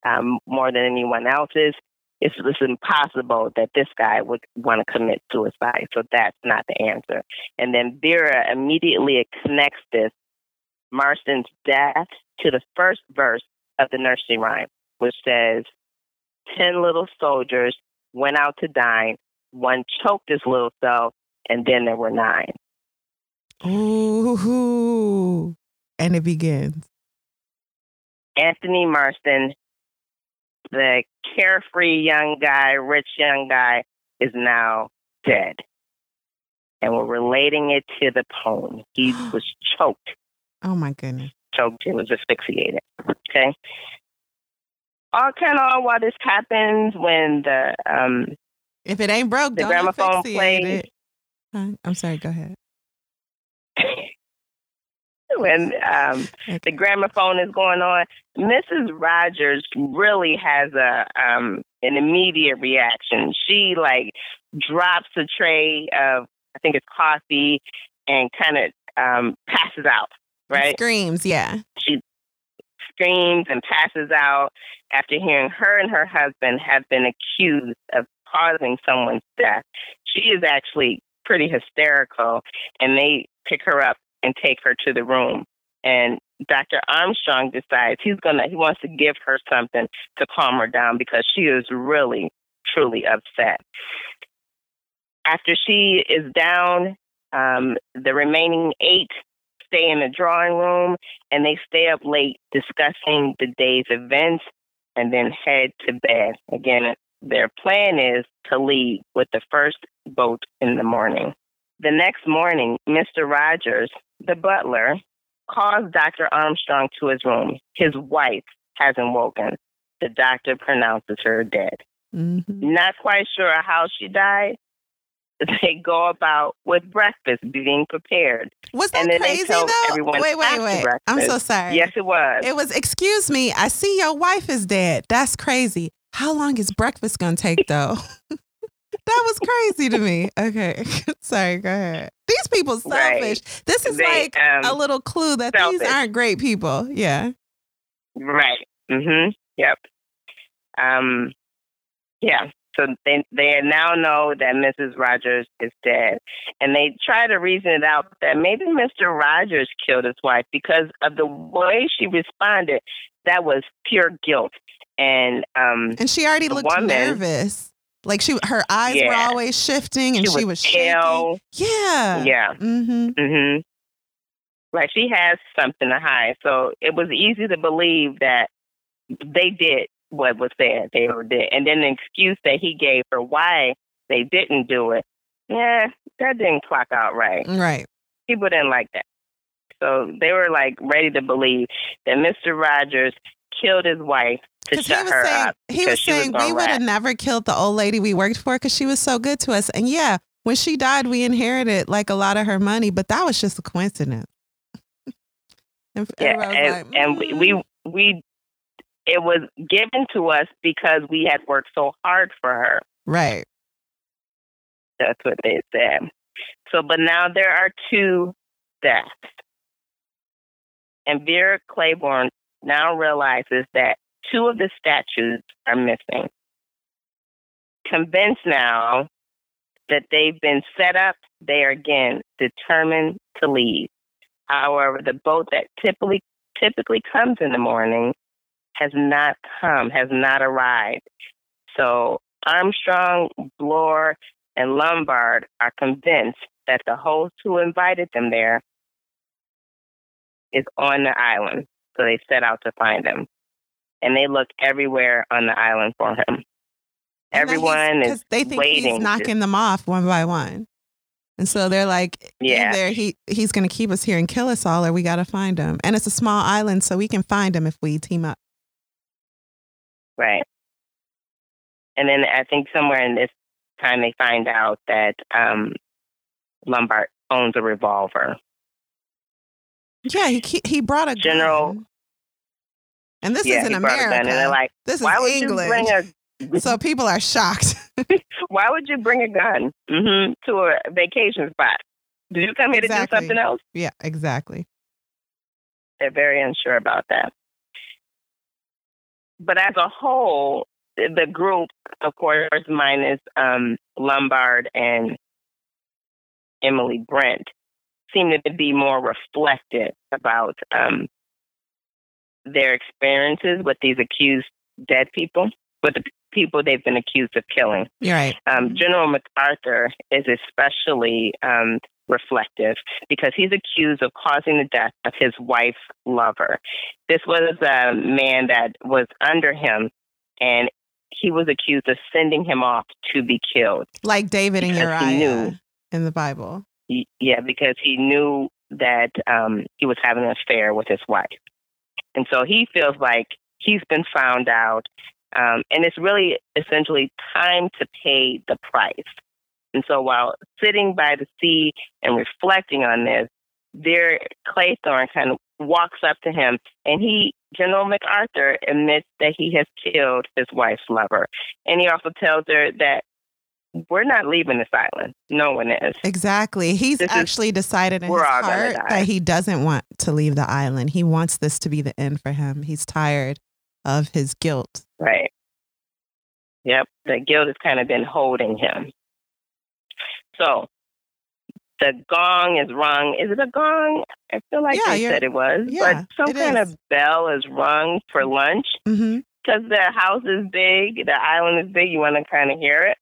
um, more than anyone else's. It's, it's impossible that this guy would want to commit suicide. So that's not the answer. And then Vera immediately connects this Marston's death to the first verse of the nursery rhyme, which says, Ten little soldiers went out to dine. One choked his little self, and then there were nine. Ooh, and it begins. Anthony Marston, the carefree young guy, rich young guy, is now dead. And we're relating it to the poem. He was choked Oh my goodness. Choked He was asphyxiated. Okay. All kind of while this happens when the um if it ain't broke, the gramophone plays. I'm sorry. Go ahead. when um, the gramophone is going on, Mrs. Rogers really has a um, an immediate reaction. She like drops a tray of I think it's coffee and kind of um, passes out. Right, screams. Yeah, she screams and passes out after hearing her and her husband have been accused of causing someone's death. She is actually pretty hysterical, and they pick her up and take her to the room. And Dr. Armstrong decides he's gonna he wants to give her something to calm her down because she is really truly upset. After she is down, um, the remaining eight stay in the drawing room and they stay up late discussing the day's events and then head to bed. Again, their plan is to leave with the first boat in the morning. The next morning, Mr. Rogers, the butler, calls Dr. Armstrong to his room. His wife hasn't woken. The doctor pronounces her dead. Mm-hmm. Not quite sure how she died. They go about with breakfast being prepared. Was that crazy though? wait, wait, wait. Breakfast. I'm so sorry. Yes, it was. It was. Excuse me. I see your wife is dead. That's crazy. How long is breakfast gonna take though? that was crazy to me. Okay. Sorry, go ahead. These people selfish. Right. This is they, like um, a little clue that selfish. these aren't great people. Yeah. Right. Mhm. Yep. Um yeah. So they they now know that Mrs. Rogers is dead, and they try to reason it out that maybe Mr. Rogers killed his wife because of the way she responded. That was pure guilt, and um, and she already looked woman, nervous. Like she, her eyes yeah. were always shifting, and she, she was, pale. Shaking. Yeah, yeah. Mm-hmm. Mm-hmm. Like she has something to hide, so it was easy to believe that they did what was said they did, and then the excuse that he gave for why they didn't do it, yeah, that didn't clock out right. Right. People didn't like that, so they were like ready to believe that Mister Rogers killed his wife to shut her saying. He was saying was we would have never killed the old lady we worked for because she was so good to us. And yeah, when she died, we inherited like a lot of her money, but that was just a coincidence. and, yeah, and, like, mm. and we, we mm. we it was given to us because we had worked so hard for her. Right. That's what they said. So, but now there are two deaths. And Vera Claythorne now realizes that two of the statues are missing. Convinced now that they've been set up, they are again determined to leave. However, the boat that typically typically comes in the morning has not come, has not arrived. So Armstrong, Blore, and Lombard are convinced that the host who invited them there is on the island. So they set out to find him and they look everywhere on the island for him. Everyone is they think waiting he's knocking to, them off one by one, and so they're like, "Yeah, either he he's going to keep us here and kill us all, or we got to find him." And it's a small island, so we can find him if we team up. Right. And then I think somewhere in this time they find out that um, Lombard owns a revolver. Yeah, he he brought a general. Gun. And this yeah, is in America. And they're like, this is would England. You bring a... so people are shocked. why would you bring a gun mm-hmm, to a vacation spot? Did you come here exactly. to do something else? Yeah, exactly. They're very unsure about that. But as a whole, the group, of course, minus um, Lombard and Emily Brent, seem to be more reflective about um, their experiences with these accused dead people, with the people they've been accused of killing. Right. Um, General MacArthur is especially um, reflective because he's accused of causing the death of his wife's lover. This was a man that was under him, and he was accused of sending him off to be killed. Like David and Uriah knew, in the Bible. yeah, because he knew that um, he was having an affair with his wife. And so he feels like he's been found out. Um, and it's really essentially time to pay the price. And so while sitting by the sea and reflecting on this, there Claythorne kind of walks up to him, and he, General MacArthur, admits that he has killed his wife's lover. And he also tells her that we're not leaving this island. No one is. Exactly. He's This is- actually decided in his we're all gonna heart that he doesn't want to leave the island. He wants this to be the end for him. He's tired of his guilt. Right. Yep. The guilt has kind of been holding him. So the gong is rung. Is it a gong? I feel like Yeah, they said it was. yeah, but some kind is. of bell is rung for lunch mm-hmm. because the house is big, the island is big. You want to kind of hear it.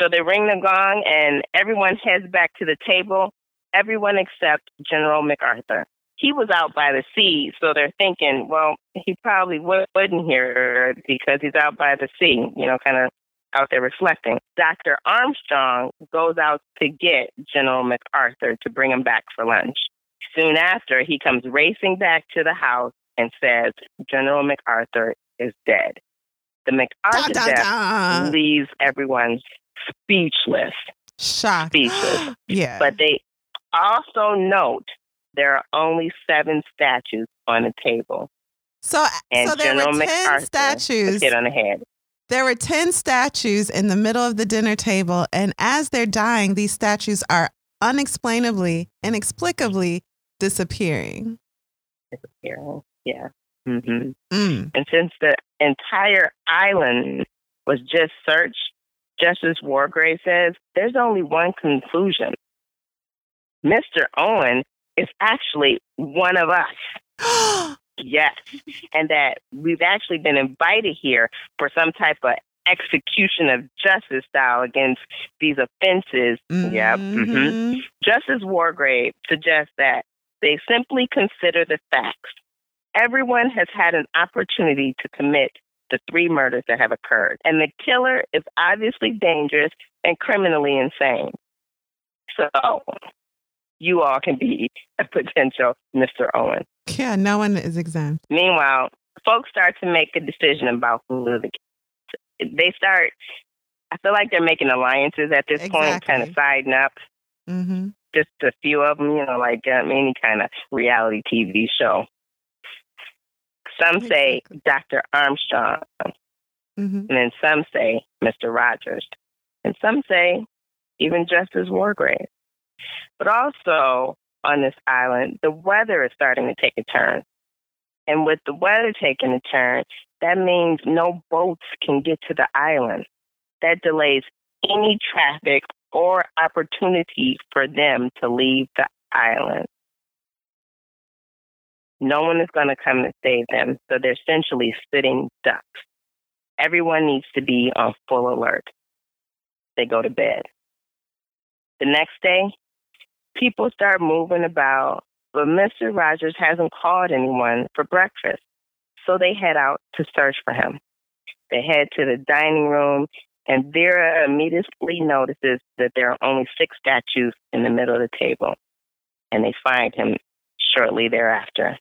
So they ring the gong, and everyone heads back to the table. Everyone except General MacArthur. He was out by the sea, so they're thinking, well, he probably would- wouldn't hear because he's out by the sea, you know, kind of out there reflecting. Dr. Armstrong goes out to get General MacArthur to bring him back for lunch. Soon after, he comes racing back to the house and says, General MacArthur is dead. The MacArthur Dun, dun, death leaves everyone speechless. Shocked. Speechless. yeah. But they also note there are only seven statues on the table. so, And so there General were 10 MacArthur statues. hit on the head. There were 10 statues in the middle of the dinner table. And as they're dying, these statues are unexplainably, inexplicably disappearing. Disappearing. Yeah. hmm Mm. And since the entire island was just searched, Justice Wargrave says there's only one conclusion. Mr. Owen is actually one of us. Yes. And that we've actually been invited here for some type of execution of justice style against these offenses. Yep. hmm Mhm. Justice Wargrave suggests that they simply consider the facts. Everyone has had an opportunity to commit the three murders that have occurred, and the killer is obviously dangerous and criminally insane. So, you all can be a potential Mr. Owen. Yeah, no one is exempt. Meanwhile, folks start to make a decision about who the they start. I feel like they're making alliances at this point, kind of siding up. hmm Just a few of them, you know, like um, any kind of reality TV show. Some say Dr. Armstrong, hmm and then some say Mr. Rogers, and some say even Justice Wargrave. But also on this island, the weather is starting to take a turn. And with the weather taking a turn, that means no boats can get to the island. That delays any traffic or opportunity for them to leave the island. No one is going to come to save them, so they're essentially sitting ducks. Everyone needs to be on full alert. They go to bed. The next day, people start moving about, but Mr. Rogers hasn't called anyone for breakfast, so they head out to search for him. They head to the dining room, and Vera immediately notices that there are only six statues in the middle of the table, and they find him shortly thereafter.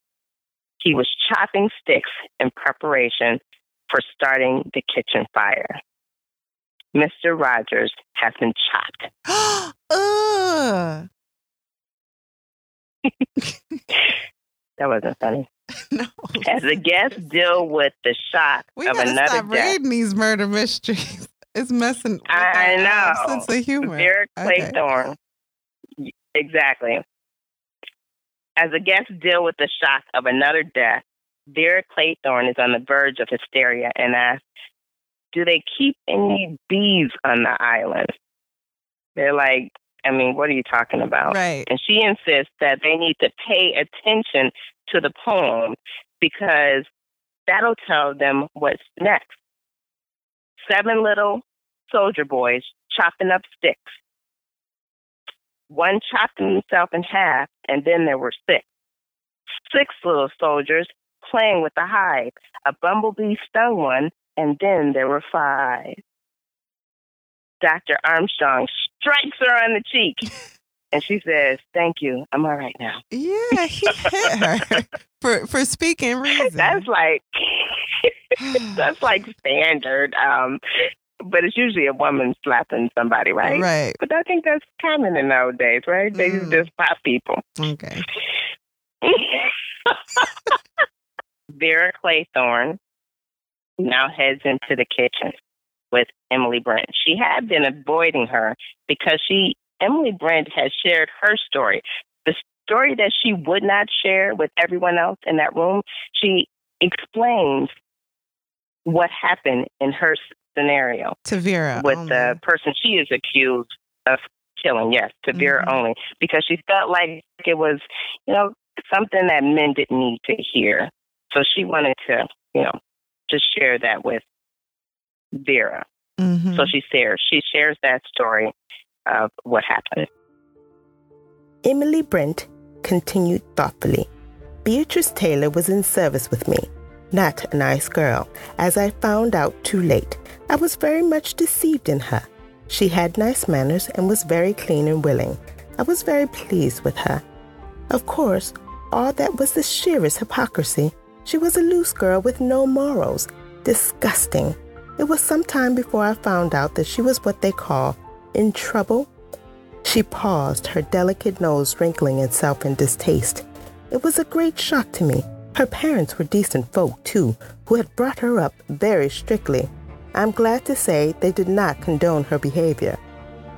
He was chopping sticks in preparation for starting the kitchen fire. Mr. Rogers has been chopped. Ugh. That wasn't funny. no. As the guests deal with the shock we of another stop death, reading these murder mysteries. It's messing with I know. sense of humor. Okay. Claythorne. Exactly. As the guests deal with the shock of another death, Vera Claythorne is on the verge of hysteria and asks, Do they keep any bees on the island? They're like, I mean, what are you talking about? Right. And she insists that they need to pay attention to the poem because that'll tell them what's next. Seven little soldier boys chopping up sticks. One chopped himself in half, and then there were six. Six little soldiers playing with the hive. A bumblebee stung one, and then there were five. Dr. Armstrong strikes her on the cheek, and she says, Thank you. I'm all right now. Yeah, he hit her for for speaking reason. That's like that's like standard. Um, but it's usually a woman slapping somebody, right? right. But I think that's common in nowadays, right? They Mm. just pop people. Okay. Vera Claythorne now heads into the kitchen with Emily Brent. She had been avoiding her because she, Emily Brent, has shared her story. The story that she would not share with everyone else in that room, she explains what happened in her scenario to Vera with only. the person she is accused of killing. Yes, to Vera Mhm. only because she felt like it was, you know, something that men didn't need to hear. So she wanted to, you know, just share that with Vera. Mhm. So she shares she shares that story of what happened. Emily Brent continued thoughtfully. Beatrice Taylor was in service with me. Not a nice girl, as I found out too late. I was very much deceived in her. She had nice manners and was very clean and willing. I was very pleased with her. Of course, all that was the sheerest hypocrisy. She was a loose girl with no morals. Disgusting. It was some time before I found out that she was what they call in trouble she paused, her delicate nose wrinkling itself in distaste. It was a great shock to me. Her parents were decent folk, too, who had brought her up very strictly. I'm glad to say they did not condone her behavior,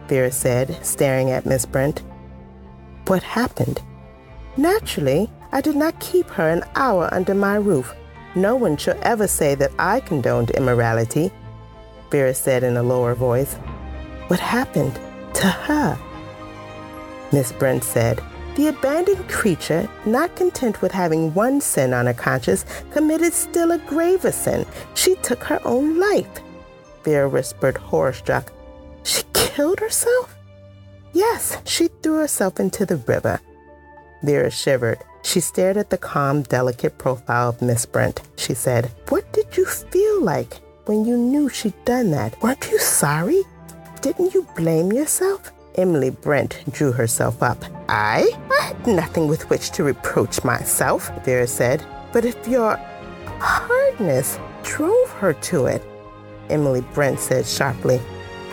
Vera said, staring at Miss Brent. What happened? Naturally, I did not keep her an hour under my roof. No one shall ever say that I condoned immorality, Vera said in a lower voice. What happened to her? Miss Brent said, The abandoned creature, not content with having one sin on her conscience, committed still a graver sin. She took her own life. Vera whispered, horror struck. She killed herself? Yes, she threw herself into the river. Vera shivered. She stared at the calm, delicate profile of Miss Brent. She said, What did you feel like when you knew she'd done that? Weren't you sorry? Didn't you blame yourself? Emily Brent drew herself up. I? I had nothing with which to reproach myself, Vera said. But if your hardness drove her to it, Emily Brent said sharply,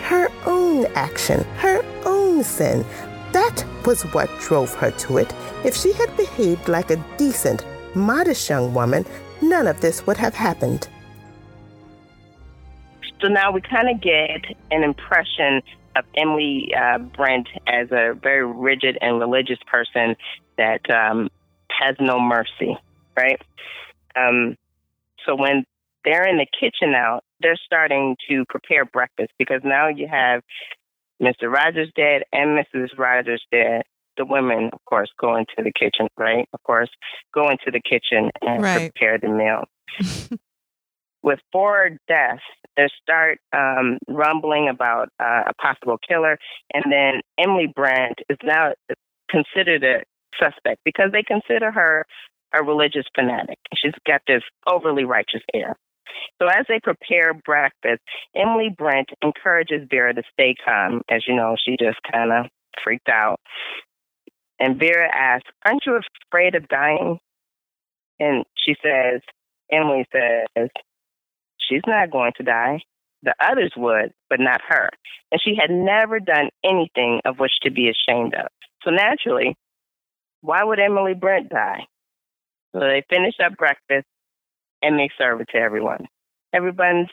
her own action, her own sin, that was what drove her to it. If she had behaved like a decent, modest young woman, none of this would have happened. So now we kind of get an impression of Emily uh, Brent as a very rigid and religious person that um, has no mercy, right? Um, so when they're in the kitchen now, they're starting to prepare breakfast because now you have Mr. Rogers dead and Mrs. Rogers dead. The women, of course, go into the kitchen, right? Of course, go into the kitchen and Right. prepare the meal. With four deaths, they start um, rumbling about uh, a possible killer, and then Emily Brent is now considered a suspect because they consider her a religious fanatic. She's got this overly righteous air. So as they prepare breakfast, Emily Brent encourages Vera to stay calm. As you know, she just kind of freaked out. And Vera asks, Aren't you afraid of dying? And she says, Emily says, She's not going to die. The others would, but not her. And she had never done anything of which to be ashamed of. So naturally, why would Emily Brent die? So they finish up breakfast and they serve it to everyone. Everyone's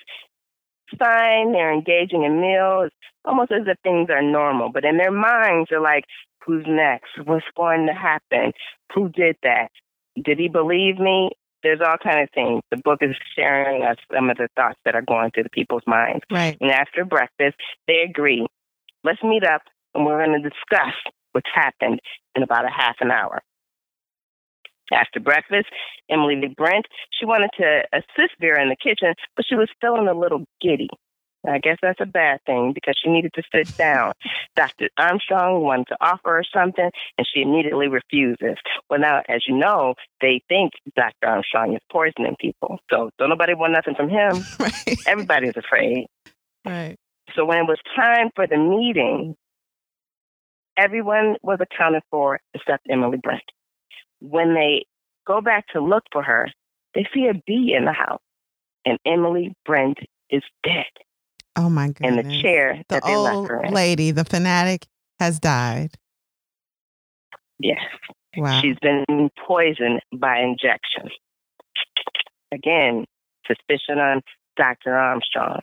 fine, they're engaging in meals, almost as if things are normal. But in their minds, they're like, who's next? What's going to happen? Who did that? Did he believe me? There's all kind of things. The book is sharing us some of the thoughts that are going through the people's minds. Right. And after breakfast, they agree, let's meet up and we're going to discuss what's happened in about a half an hour. After breakfast, Emily Brent, she wanted to assist Vera in the kitchen, but she was feeling a little giddy. I guess that's a bad thing because she needed to sit down. Dr. Armstrong wanted to offer her something, and she immediately refuses. Well, now, as you know, they think Dr. Armstrong is poisoning people. So don't nobody want nothing from him. Right. Everybody's afraid. Right. So when it was time for the meeting, everyone was accounted for except Emily Brent. When they go back to look for her, they see a bee in the house, and Emily Brent is dead Oh my in goodness. the chair The that they left old her in. lady, the fanatic, has died. Yes. Wow. She's been poisoned by injection. Again, suspicion on Dr. Armstrong.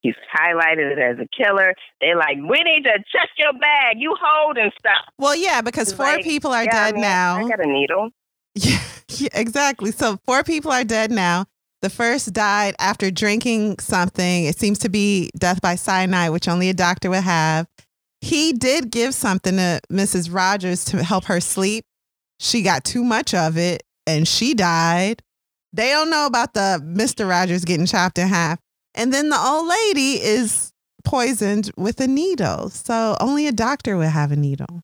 He's highlighted as a killer. They're like, we need to check your bag. You holding stuff. Well, yeah, because He's four like, people are yeah, I dead mean, now. I got a needle. Yeah, yeah, exactly. So four people are dead now. The first died after drinking something. It seems to be death by cyanide, which only a doctor would have. He did give something to Mrs. Rogers to help her sleep. She got too much of it and she died. They don't know about the Mr. Rogers getting chopped in half. And then the old lady is poisoned with a needle. So only a doctor would have a needle.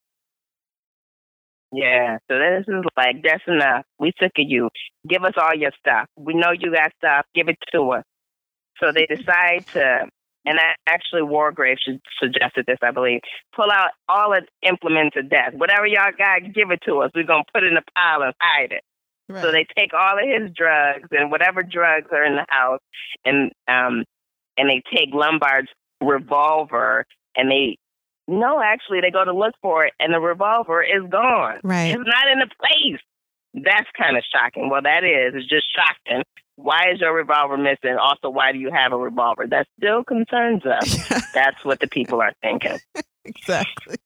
Yeah, so this is like, that's enough. We sick of you. Give us all your stuff. We know you got stuff. Give it to us. So they decide to, and I, actually Wargrave should, suggested this, I believe, pull out all the implements of death. Whatever y'all got, give it to us. We're going to put it in a pile and hide it. Right. So they take all of his drugs and whatever drugs are in the house, and um, and they take Lombard's revolver, and they no, actually, they go to look for it, and the revolver is gone. right. It's not in the place. That's kind of shocking. Well, that is. It's just shocking. Why is your revolver missing? Also, why do you have a revolver? That still concerns us. That's what the people are thinking. exactly.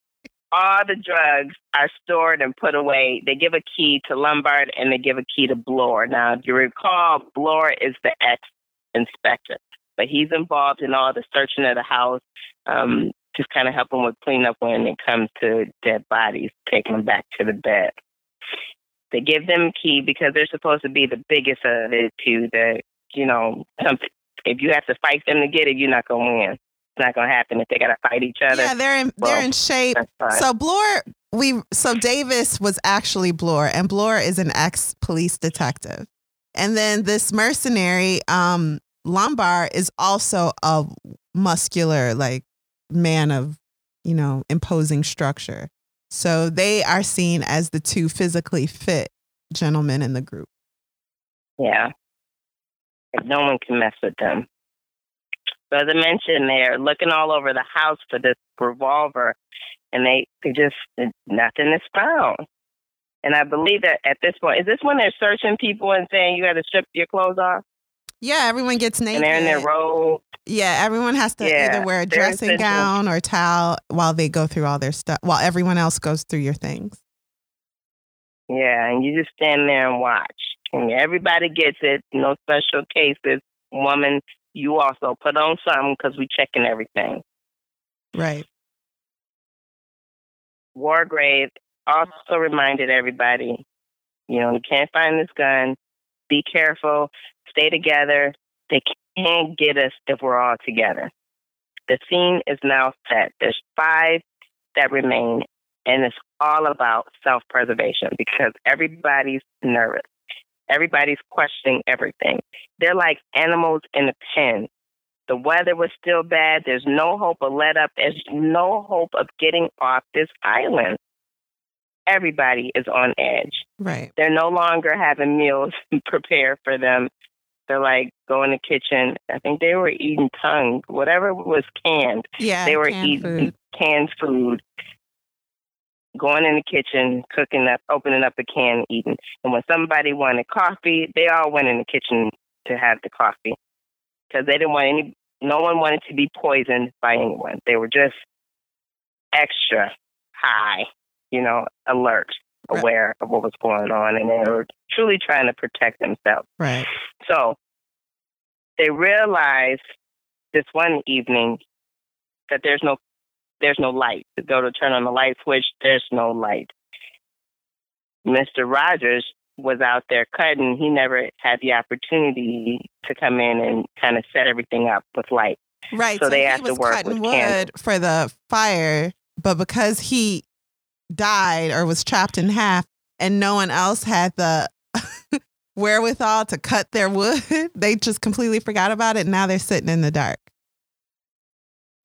All the drugs are stored and put away. They give a key to Lombard and they give a key to Blore. Now, if you recall, Blore is the ex inspector, but he's involved in all the searching of the house, um, just kind of helping with cleanup when it comes to dead bodies, taking them back to the bed. They give them a key because they're supposed to be the biggest of it too. That you know, something. If you have to fight them to get it, you're not gonna win. It's not gonna happen if they gotta fight each other. Yeah, they're in they're in shape. So Blore, we so Davis was actually Blore, and Blore is an ex police detective, and then this mercenary, um, Lombard, is also a muscular like man of you know imposing structure. So they are seen as the two physically fit gentlemen in the group. Yeah. No one can mess with them. So as I mentioned, they're looking all over the house for this revolver, and they, they just nothing is found. And I believe that at this point, is this when they're searching people and saying you got to strip your clothes off, Yeah, everyone gets naked. and they're in their robe? Yeah, everyone has to Yeah, either wear a dressing gown or towel while they go through all their stuff, while everyone else goes through your things. Yeah, and you just stand there and watch. And everybody gets it. No special cases. Woman, you also put on something because we checking everything. Right. Wargrave also reminded everybody, you know, you can't find this gun. Be careful. Stay together. They can't get us if we're all together. The scene is now set. There's five that remain, and it's all about self preservation because everybody's nervous. Everybody's questioning everything. They're like animals in a pen. The weather was still bad. There's no hope of let up. There's no hope of getting off this island. Everybody is on edge. Right. They're no longer having meals prepared for them. They're like go in the kitchen. I think they were eating tongue, whatever was canned. Yeah. they were canned eating food. canned food. Going in the kitchen, cooking up, opening up a can, eating. And when somebody wanted coffee, they all went in the kitchen to have the coffee because they didn't want any. No one wanted to be poisoned by anyone. They were just extra high, you know, alert, Right. aware of what was going on, and they were truly trying to protect themselves. Right. So they realized this one evening that there's no there's no light. To go to turn on the light switch, there's no light. Mr. Rogers was out there cutting. He never had the opportunity to come in and kind of set everything up with light. Right. So they he have to was work cutting with wood candles. for the fire, but because he died or was chopped in half and no one else had the wherewithal to cut their wood, they just completely forgot about it. Now they're sitting in the dark.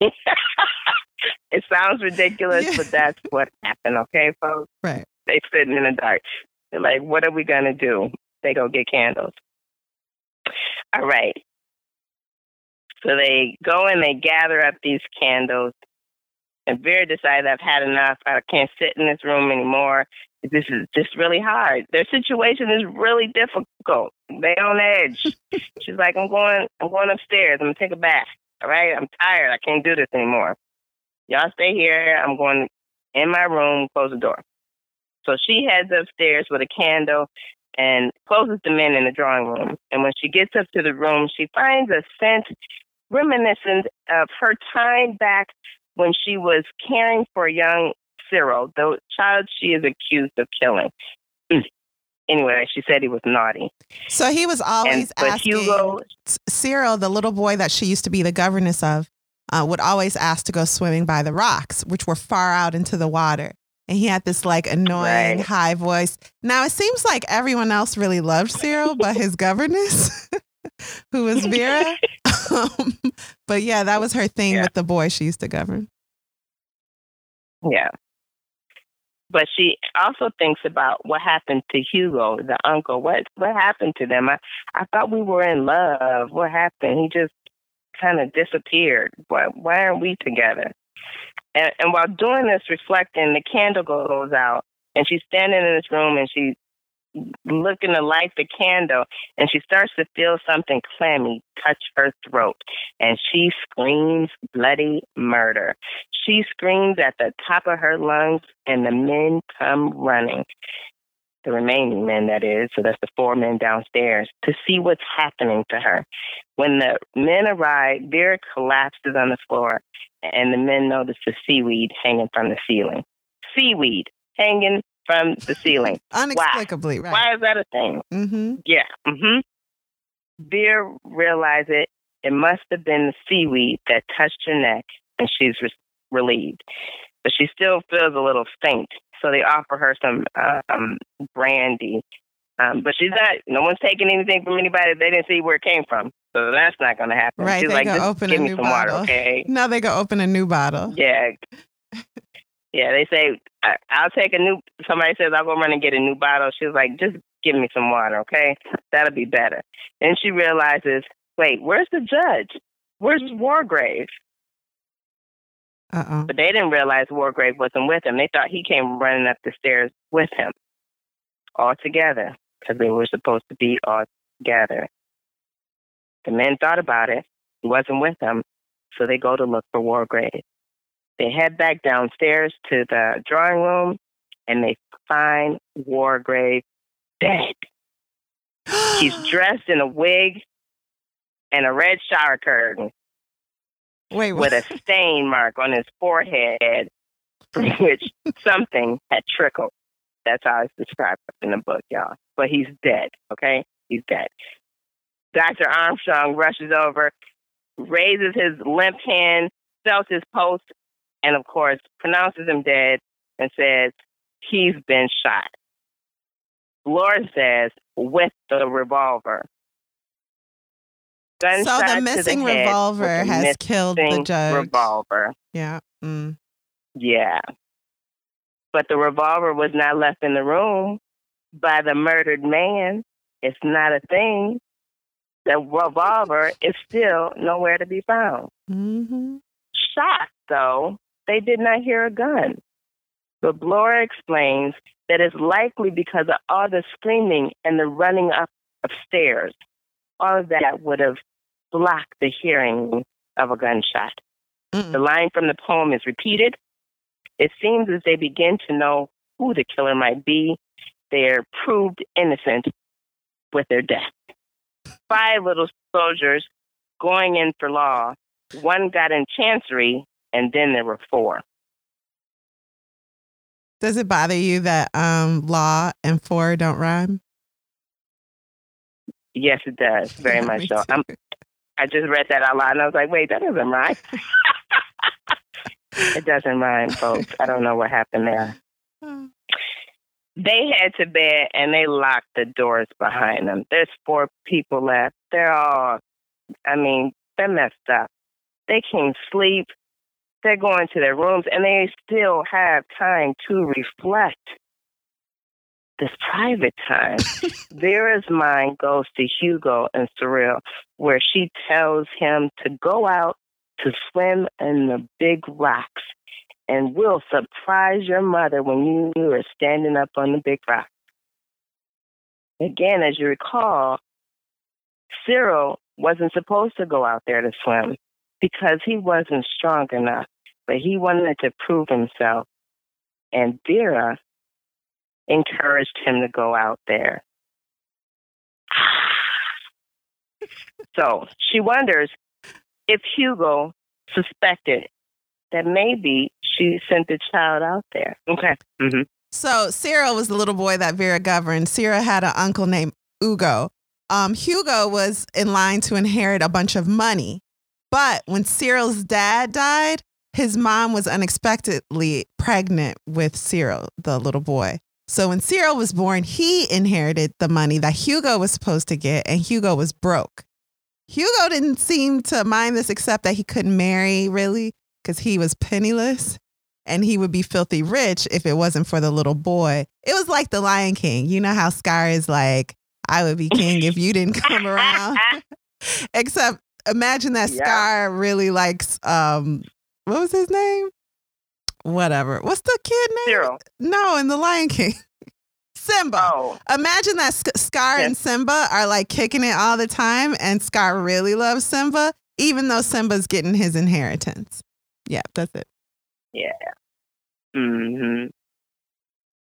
it sounds ridiculous, Yeah. but that's what happened, okay, folks? Right. They sitting in the dark. They're like, what are we gonna do? They go get candles. All right. So they go and they gather up these candles. And Vera decided I've had enough. I can't sit in this room anymore. this is just really hard. Their situation is really difficult. They on edge. She's like, I'm going, I'm going upstairs. I'm gonna take a bath. All right, I'm tired. I can't do this anymore. Y'all stay here. I'm going in my room. Close the door. So she heads upstairs with a candle and closes the men in the drawing room. And when she gets up to the room, she finds a scent reminiscent of her time back when she was caring for young Cyril, the child she is accused of killing. anyway, she said he was naughty. So he was always and, asking Hugo, Cyril, the little boy that she used to be the governess of, uh, would always ask to go swimming by the rocks, which were far out into the water. And he had this like annoying right. high voice. Now it seems like everyone else really loved Cyril, but his governess, who was Vera. um, but yeah, that was her thing yeah. with the boy she used to govern. Yeah. But she also thinks about what happened to Hugo, the uncle. What what happened to them? I, I thought we were in love. What happened? He just kind of disappeared. Why why aren't we together? And, and while doing this, reflecting, the candle goes out, and she's standing in this room, and she's looking to light the candle and she starts to feel something clammy touch her throat and she screams bloody murder. She screams at the top of her lungs and the men come running. The remaining men, that is, so that's the four men downstairs, to see what's happening to her. When the men arrive, Vera collapses on the floor and the men notice the seaweed hanging from the ceiling. Seaweed hanging from the ceiling. Unexplicably, Why? right? Why is that a thing? Mm-hmm. Yeah. Mm-hmm. Vera realized it. It must have been the seaweed that touched her neck, and she's re- relieved. But she still feels a little faint, so they offer her some um, brandy. Um, but she's not. No one's taking anything from anybody. They didn't see where it came from, so that's not going to happen. Right? She's they like, go open give a me new some bottle. water, okay? Now they go open a new bottle. Yeah. Yeah, they say I'll take a new. Somebody says I'll go run and get a new bottle. She's like, just give me some water, okay? That'll be better. Then she realizes, wait, where's the judge? Where's Wargrave? Uh oh. But they didn't realize Wargrave wasn't with him. They thought he came running up the stairs with him, all together, because they were supposed to be all together. The men thought about it. He wasn't with them, so they go to look for Wargrave. They head back downstairs to the drawing room and they find Wargrave dead. He's dressed in a wig and a red shower curtain. Wait, with a stain mark on his forehead from which something had trickled. That's how it's described in the book, y'all. But he's dead, okay? He's dead. Dr. Armstrong rushes over, raises his limp hand, felt his pulse, and of course pronounces him dead and says he's been shot. Blore says with the revolver. Gunshot so the missing the revolver has missing killed the judge. Revolver. Yeah. Mm. Yeah. But the revolver was not left in the room by the murdered man. It's not a thing. The revolver is still nowhere to be found. Mm-hmm. Shocked, though, they did not hear a gun. But Blore explains that it's likely because of all the screaming and the running up of stairs. All of that would have blocked the hearing of a gunshot. Mm-mm. The line from the poem is repeated. It seems as they begin to know who the killer might be, they're proved innocent with their death. Five little soldiers going in for law. One got in chancery and then there were four. Does it bother you that um, law and four don't rhyme? Yes, it does. Very yeah, much so. I'm, I just read that out loud and I was like, wait, that doesn't rhyme. it doesn't rhyme, folks. I don't know what happened there. They head to bed and they lock the doors behind them. There's four people left. They're all, I mean, they're messed up. They can't sleep they're going to their rooms and they still have time to reflect. This private time. Vera's mind goes to Hugo and Cyril, where she tells him to go out to swim in the big rocks and we'll surprise your mother when you, you are standing up on the big rock. Again, as you recall, Cyril wasn't supposed to go out there to swim because he wasn't strong enough, but he wanted to prove himself. And Vera encouraged him to go out there. so she wonders if Hugo suspected that maybe she sent the child out there. Okay. Mm-hmm. So Cyril was the little boy that Vera governed. Cyril had an uncle named Ugo. Um, Hugo was in line to inherit a bunch of money. But when Cyril's dad died, his mom was unexpectedly pregnant with Cyril, the little boy. So when Cyril was born, he inherited the money that Hugo was supposed to get, and Hugo was broke. Hugo didn't seem to mind this except that he couldn't marry really because he was penniless and he would be filthy rich if it wasn't for the little boy. It was like the Lion King. You know how Scar is like, I would be king if you didn't come around. Except imagine that yeah. Scar really likes um what was his name? Whatever. What's the kid name? Cyril. No, in the Lion King. Simba. Oh. Imagine that Scar yes. and Simba are like kicking it all the time, and Scar really loves Simba, even though Simba's getting his inheritance. Yeah, that's it. Yeah. Mm Mhm.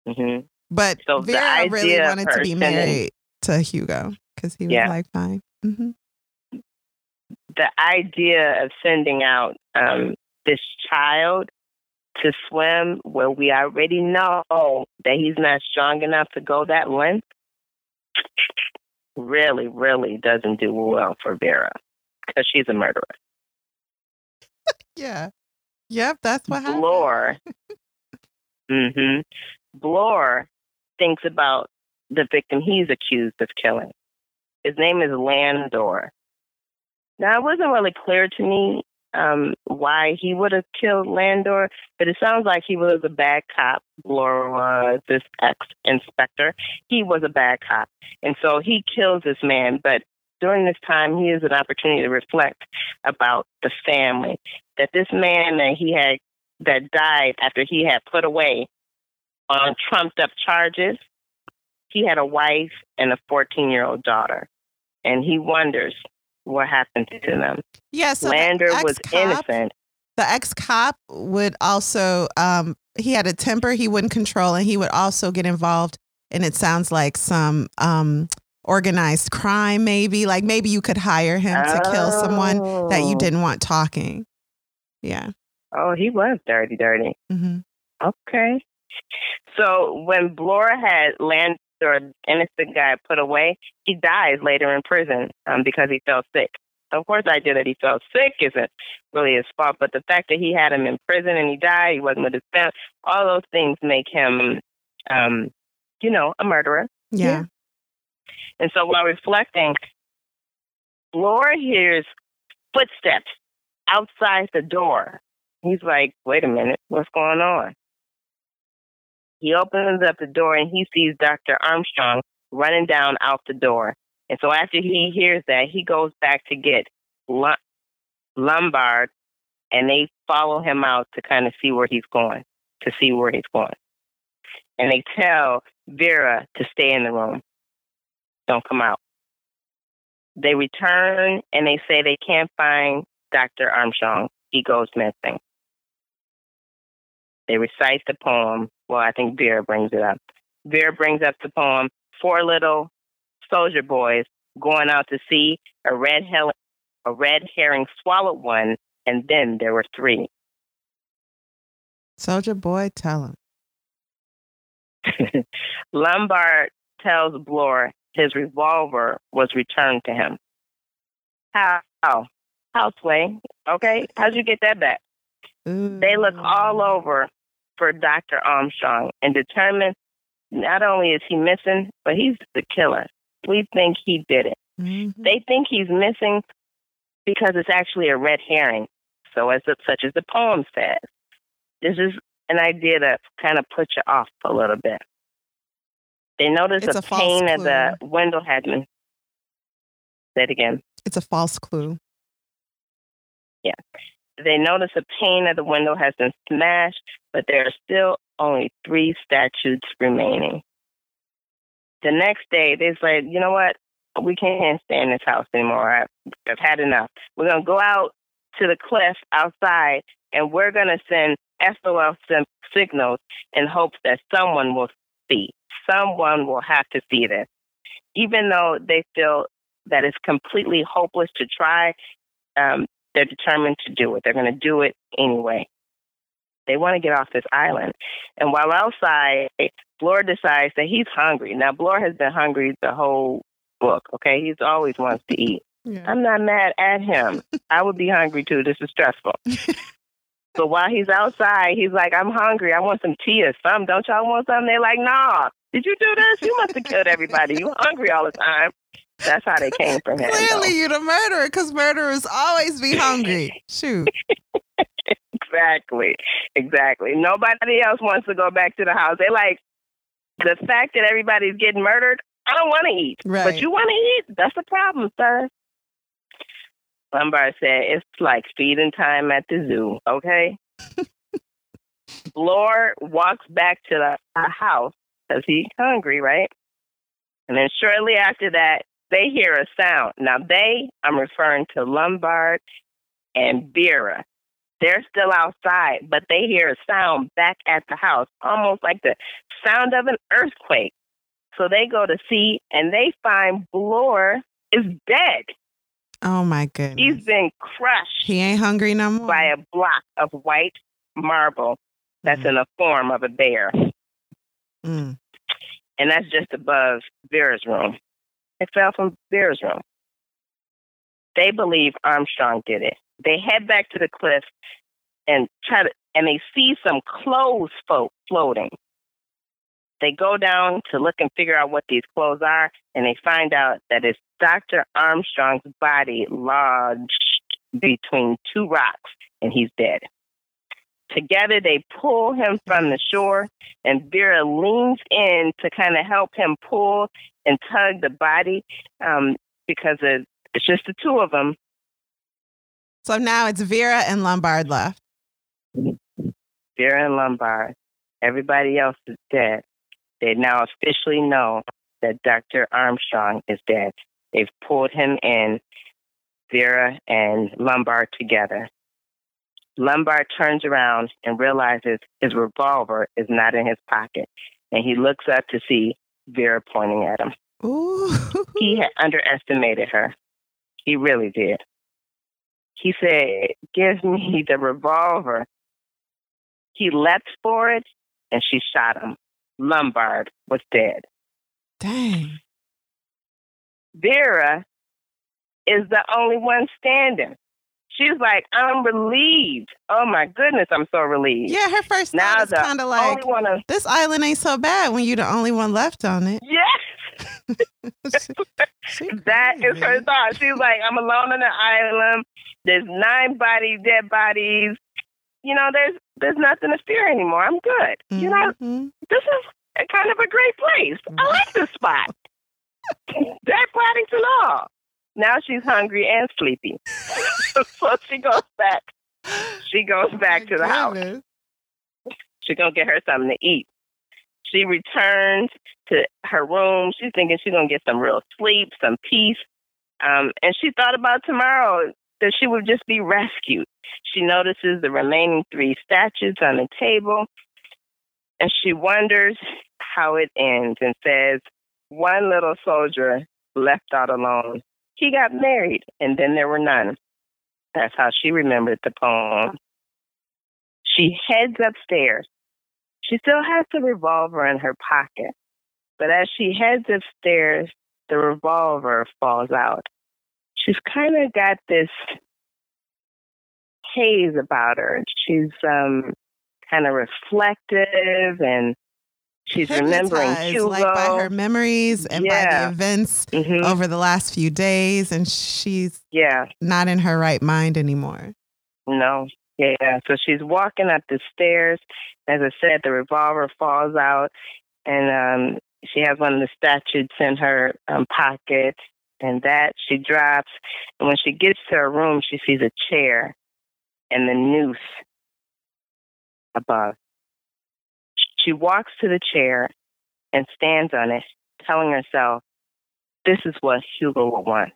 Mm Mhm. But so Vera really wanted to be married to Hugo because he was yeah. like, fine. Mm-hmm. The idea of sending out um, this child to swim where we already know that he's not strong enough to go that length really, really doesn't do well for Vera because she's a murderer. yeah. Yep, that's what happened. Blore. mm-hmm. Blore thinks about the victim he's accused of killing. His name is Landor. Now, it wasn't really clear to me um, why he would have killed Landor, but it sounds like he was a bad cop. Blore was this ex inspector. He was a bad cop. And so he kills this man, but during this time, he has an opportunity to reflect about the family. That this man that he had that died after he had put away on trumped up charges, he had a wife and a 14 year old daughter. And he wonders what happened to them. Yeah, so Landor was innocent. The ex cop would also, um, he had a temper he wouldn't control, and he would also get involved. And it sounds like some um, organized crime, maybe. Like maybe you could hire him oh. to kill someone that you oh. didn't want talking. Yeah. Oh, he was dirty, dirty. Mm-hmm. Okay. So when Blore had Land or an innocent guy put away, he dies later in prison um, because he fell sick. Of course, the idea that he fell sick isn't really his fault, but the fact that he had him in prison and he died, he wasn't with his family, all those things make him, um, you know, a murderer. Yeah. yeah. And so while reflecting, Blore hears footsteps outside the door. He's like, wait a minute, what's going on? He opens up the door and he sees Dr. Armstrong running down out the door. And so after he hears that, he goes back to get Lombard and they follow him out to kind of see where he's going, to see where he's going. And they tell Vera to stay in the room. Don't come out. They return and they say they can't find Dr. Armstrong. He goes missing. They recite the poem. Well, I think Vera brings it up. Vera brings up the poem, Four Little Soldier Boys Going Out to Sea, a red, hel- a red herring swallowed one, and then there were three. Soldier Boy, tell him. Lombard tells Blore his revolver was returned to him. How? Houseway. Okay. How'd you get that back? Ooh. They look all over for Dr. Armstrong and determine not only is he missing, but he's the killer. We think he did it. Mm-hmm. They think he's missing because it's actually a red herring. So, as the, such as the poem says, this is an idea that kind of puts you off a little bit. They notice it's a, a pane at the window had been. Say it again. It's a false clue. Yeah. They notice a pane of the window has been smashed, but there are still only three statues remaining. The next day, they say, you know what? We can't stay in this house anymore. I've, I've had enough. We're going to go out to the cliff outside and we're going to send SOS signals in hopes that someone will see. Someone will have to see this. Even though they feel that it's completely hopeless to try, um, they're determined to do it. They're going to do it anyway. They want to get off this island. And while outside, Blore decides that he's hungry. Now, Blore has been hungry the whole book, okay? He's always wants to eat. Yeah. I'm not mad at him. I would be hungry too. This is stressful. but while he's outside, he's like, I'm hungry. I want some tea or something. Don't y'all want something? They're like, nah. Did you do this? You must have killed everybody. You hungry all the time. That's how they came from him. Clearly, you're the murderer because murderers always be hungry. Shoot. exactly. Exactly. Nobody else wants to go back to the house. They like the fact that everybody's getting murdered. I don't want to eat, right. but you want to eat. That's the problem, sir. Lombard said, It's like feeding time at the zoo, okay? Blore walks back to the house because he's hungry, right? And then shortly after that, they hear a sound. Now, they, I'm referring to Lombard and Vera. They're still outside, but they hear a sound back at the house, almost like the sound of an earthquake. So they go to see and they find Blore is dead. Oh my goodness. He's been crushed. He ain't hungry no more. By a block of white marble that's mm. in the form of a bear. Mm. And that's just above Vera's room. It fell from Vera's room. They believe Armstrong did it. They head back to the cliff and try to, and they see some clothes floating. They go down to look and figure out what these clothes are, and they find out that it's Dr. Armstrong's body lodged between two rocks, and he's dead. Together, they pull him from the shore, and Vera leans in to kind of help him pull and tug the body um, because it's just the two of them. So now it's Vera and Lombard left. Vera and Lombard. Everybody else is dead. They now officially know that Dr. Armstrong is dead. They've pulled him in, Vera and Lombard together. Lombard turns around and realizes his revolver is not in his pocket, and he looks up to see Vera pointing at him. Ooh. he had underestimated her. He really did. He said, Give me the revolver. He leapt for it, and she shot him. Lombard was dead. Dang. Vera is the only one standing. She's like, I'm relieved. Oh my goodness, I'm so relieved. Yeah, her first now is kind of like, of, this island ain't so bad when you're the only one left on it. Yes. that is her thought. She's like, I'm alone on the island. There's nine bodies, dead bodies. You know, there's there's nothing to fear anymore. I'm good. Mm-hmm. You know, mm-hmm. this is kind of a great place. I like this spot. Dead bodies and all. Now she's hungry and sleepy. so she goes back. She goes oh back to the goodness. house. She's gonna get her something to eat. She returns to her room. She's thinking she's gonna get some real sleep, some peace. Um, and she thought about tomorrow that she would just be rescued. She notices the remaining three statues on the table, and she wonders how it ends and says, One little soldier left out alone he got married, and then there were none. That's how she remembered the poem. She heads upstairs. She still has the revolver in her pocket, but as she heads upstairs, the revolver falls out. She's kind of got this haze about her. She's um, kind of reflective and She's remembering Hugo. like by her memories and yeah. by the events mm-hmm. over the last few days, and she's yeah not in her right mind anymore. No, yeah. So she's walking up the stairs. As I said, the revolver falls out, and um, she has one of the statutes in her um, pocket, and that she drops. And when she gets to her room, she sees a chair, and the noose above. She walks to the chair and stands on it, telling herself, This is what Hugo will want.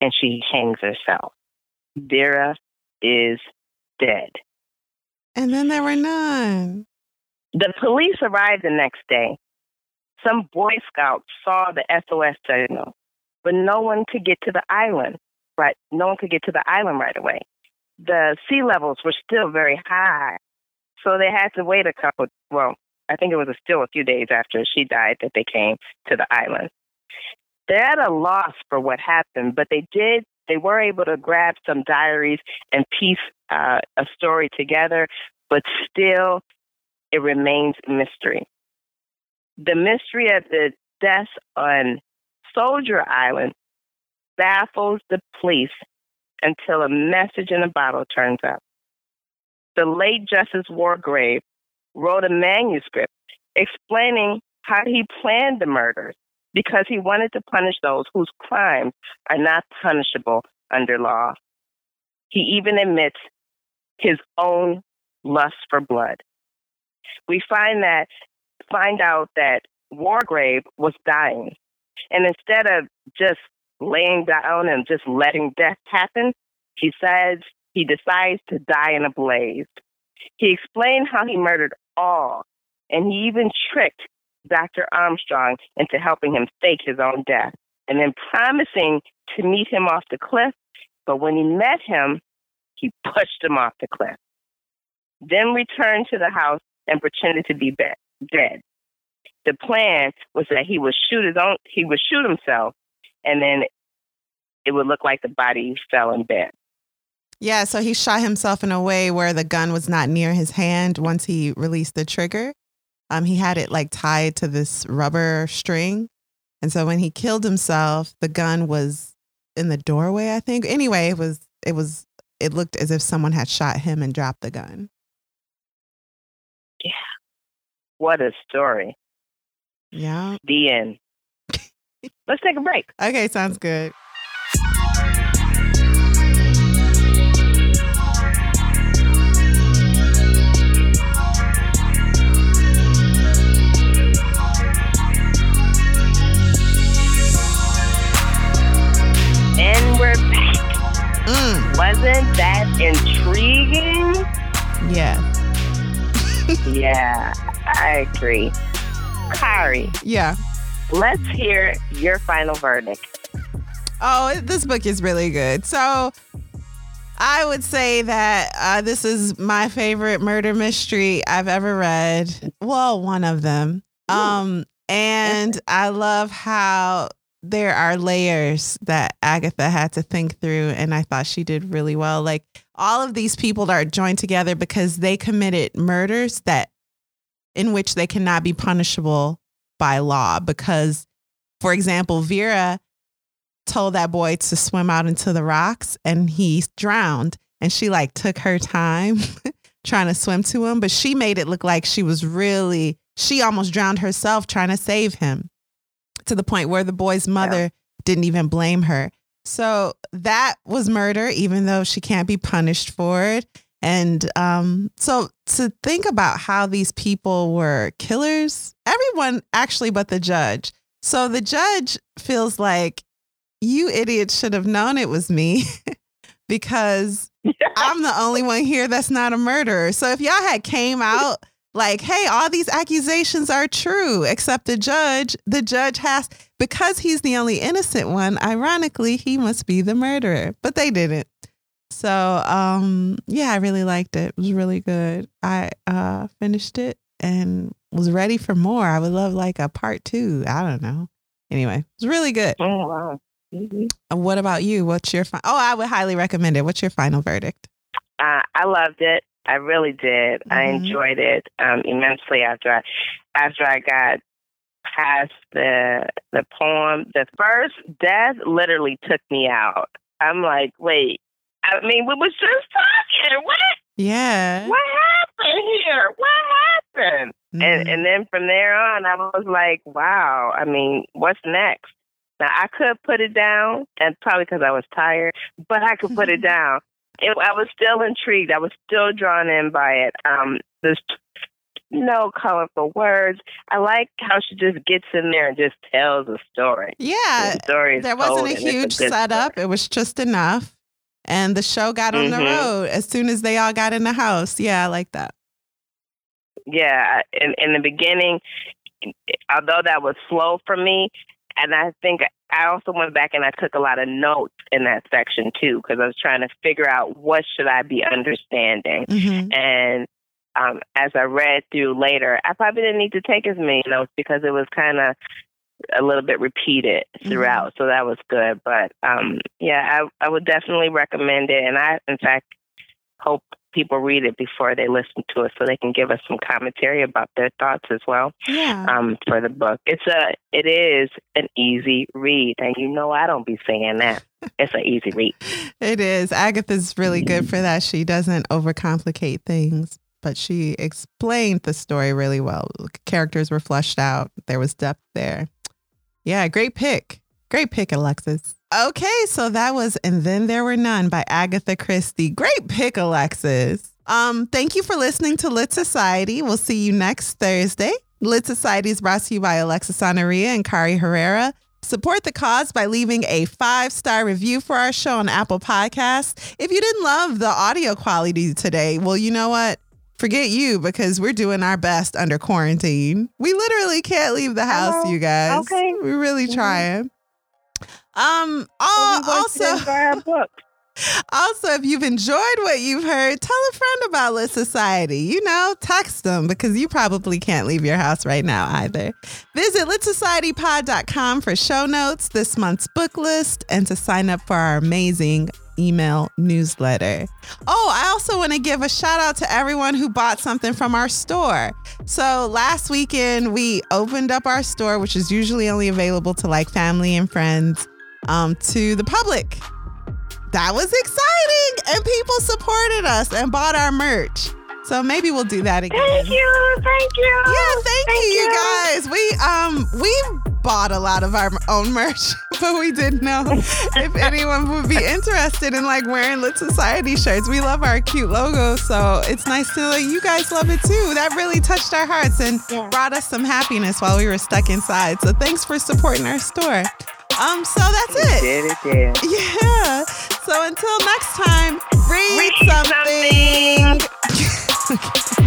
And she hangs herself. Vera is dead. And then there were none. The police arrived the next day. Some Boy Scouts saw the SOS signal, but no one could get to the island. Right, no one could get to the island right away. The sea levels were still very high, so they had to wait a couple. Well, I think it was still a few days after she died that they came to the island. They're at a loss for what happened, but they did. They were able to grab some diaries and piece uh, a story together, but still, it remains a mystery. The mystery of the deaths on Soldier Island baffles the police until a message in a bottle turns up. The late Justice Wargrave wrote a manuscript explaining how he planned the murders because he wanted to punish those whose crimes are not punishable under law. He even admits his own lust for blood. We find that find out that Wargrave was dying. And instead of just laying down and just letting death happen, he says he decides to die in a blaze. He explained how he murdered all, and he even tricked Dr. Armstrong into helping him fake his own death, and then promising to meet him off the cliff. But when he met him, he pushed him off the cliff. Then returned to the house and pretended to be dead. The plan was that he would shoot his own, he would shoot himself, and then it would look like the body fell in bed. Yeah, so he shot himself in a way where the gun was not near his hand once he released the trigger. Um, he had it like tied to this rubber string. And so when he killed himself, the gun was in the doorway, I think. Anyway, it was it was it looked as if someone had shot him and dropped the gun. Yeah. What a story. Yeah. The end. Let's take a break. Okay, sounds good. Wasn't that intriguing? Yeah. yeah, I agree. Kari. Yeah. Let's hear your final verdict. Oh, this book is really good. So I would say that uh, this is my favorite murder mystery I've ever read. Well, one of them. Um, and I love how there are layers that Agatha had to think through, and I thought she did really well. Like all of these people are joined together because they committed murders that in which they cannot be punishable by law. Because, for example, Vera told that boy to swim out into the rocks and he drowned. And she like took her time trying to swim to him, but she made it look like she was really, she almost drowned herself trying to save him to the point where the boy's mother yeah. didn't even blame her. So that was murder, even though she can't be punished for it. And um, so to think about how these people were killers, everyone actually but the judge. So the judge feels like you idiots should have known it was me because I'm the only one here that's not a murderer. So if y'all had came out like, hey, all these accusations are true, except the judge, the judge has because he's the only innocent one, ironically, he must be the murderer. But they didn't. So um yeah, I really liked it. It was really good. I uh finished it and was ready for more. I would love like a part two. I don't know. Anyway, it was really good. Oh wow. Mm-hmm. What about you? What's your fi- oh? I would highly recommend it. What's your final verdict? Uh, I loved it. I really did. Mm-hmm. I enjoyed it um, immensely after I after I got past the the poem. The first death literally took me out. I'm like, wait. I mean, we was just talking. What? Yeah. What happened here? What happened? Mm-hmm. And and then from there on, I was like, wow. I mean, what's next? Now I could put it down, and probably because I was tired, but I could put it down it, I was still intrigued. I was still drawn in by it. Um, there's no colorful words. I like how she just gets in there and just tells a story. Yeah, the story there wasn't a huge a setup. Story. It was just enough, and the show got on mm-hmm. the road as soon as they all got in the house. Yeah, I like that. Yeah, in in the beginning, although that was slow for me, and I think I also went back and I took a lot of notes in that section too because I was trying to figure out what should I be understanding. Mm-hmm. And um, as I read through later, I probably didn't need to take as many notes because it was kind of a little bit repeated throughout. Mm-hmm. So that was good. But um, yeah, I, I would definitely recommend it. And I, in fact, hope people read it before they listen to it so they can give us some commentary about their thoughts as well yeah. um, for the book. It's a it is an easy read and you know I don't be saying that. It's an easy read. it is. Agatha's really good for that. She doesn't overcomplicate things, but she explained the story really well. Characters were fleshed out. There was depth there. Yeah, great pick. Great pick, Alexis. Okay, so that was And Then There Were None by Agatha Christie. Great pick, Alexis. Um, thank you for listening to Lit Society. We'll see you next Thursday. Lit Society is brought to you by Alexis Honoria and Kari Herrera. Support the cause by leaving a five star review for our show on Apple Podcasts. If you didn't love the audio quality today, well, you know what? Forget you because we're doing our best under quarantine. We literally can't leave the house, you guys. Okay. We're really mm-hmm. trying. Um. Also, also, if you've enjoyed what you've heard, tell a friend about Lit Society. You know, text them because you probably can't leave your house right now either. Visit litsocietypod.com for show notes, this month's book list, and to sign up for our amazing email newsletter. Oh, I also want to give a shout out to everyone who bought something from our store. So last weekend, we opened up our store, which is usually only available to like family and friends um, to the public. That was exciting. And people supported us and bought our merch. So maybe we'll do that again. Thank you. Thank you. Yeah, thank, thank you, you, guys. We um we bought a lot of our own merch, but we didn't know if anyone would be interested in like wearing Lit Society shirts. We love our cute logo, so it's nice to like you guys love it too. That really touched our hearts and yeah. brought us some happiness while we were stuck inside. So thanks for supporting our store. Um, so that's it. It. Yeah. So until next time, read, read something. something. Okay.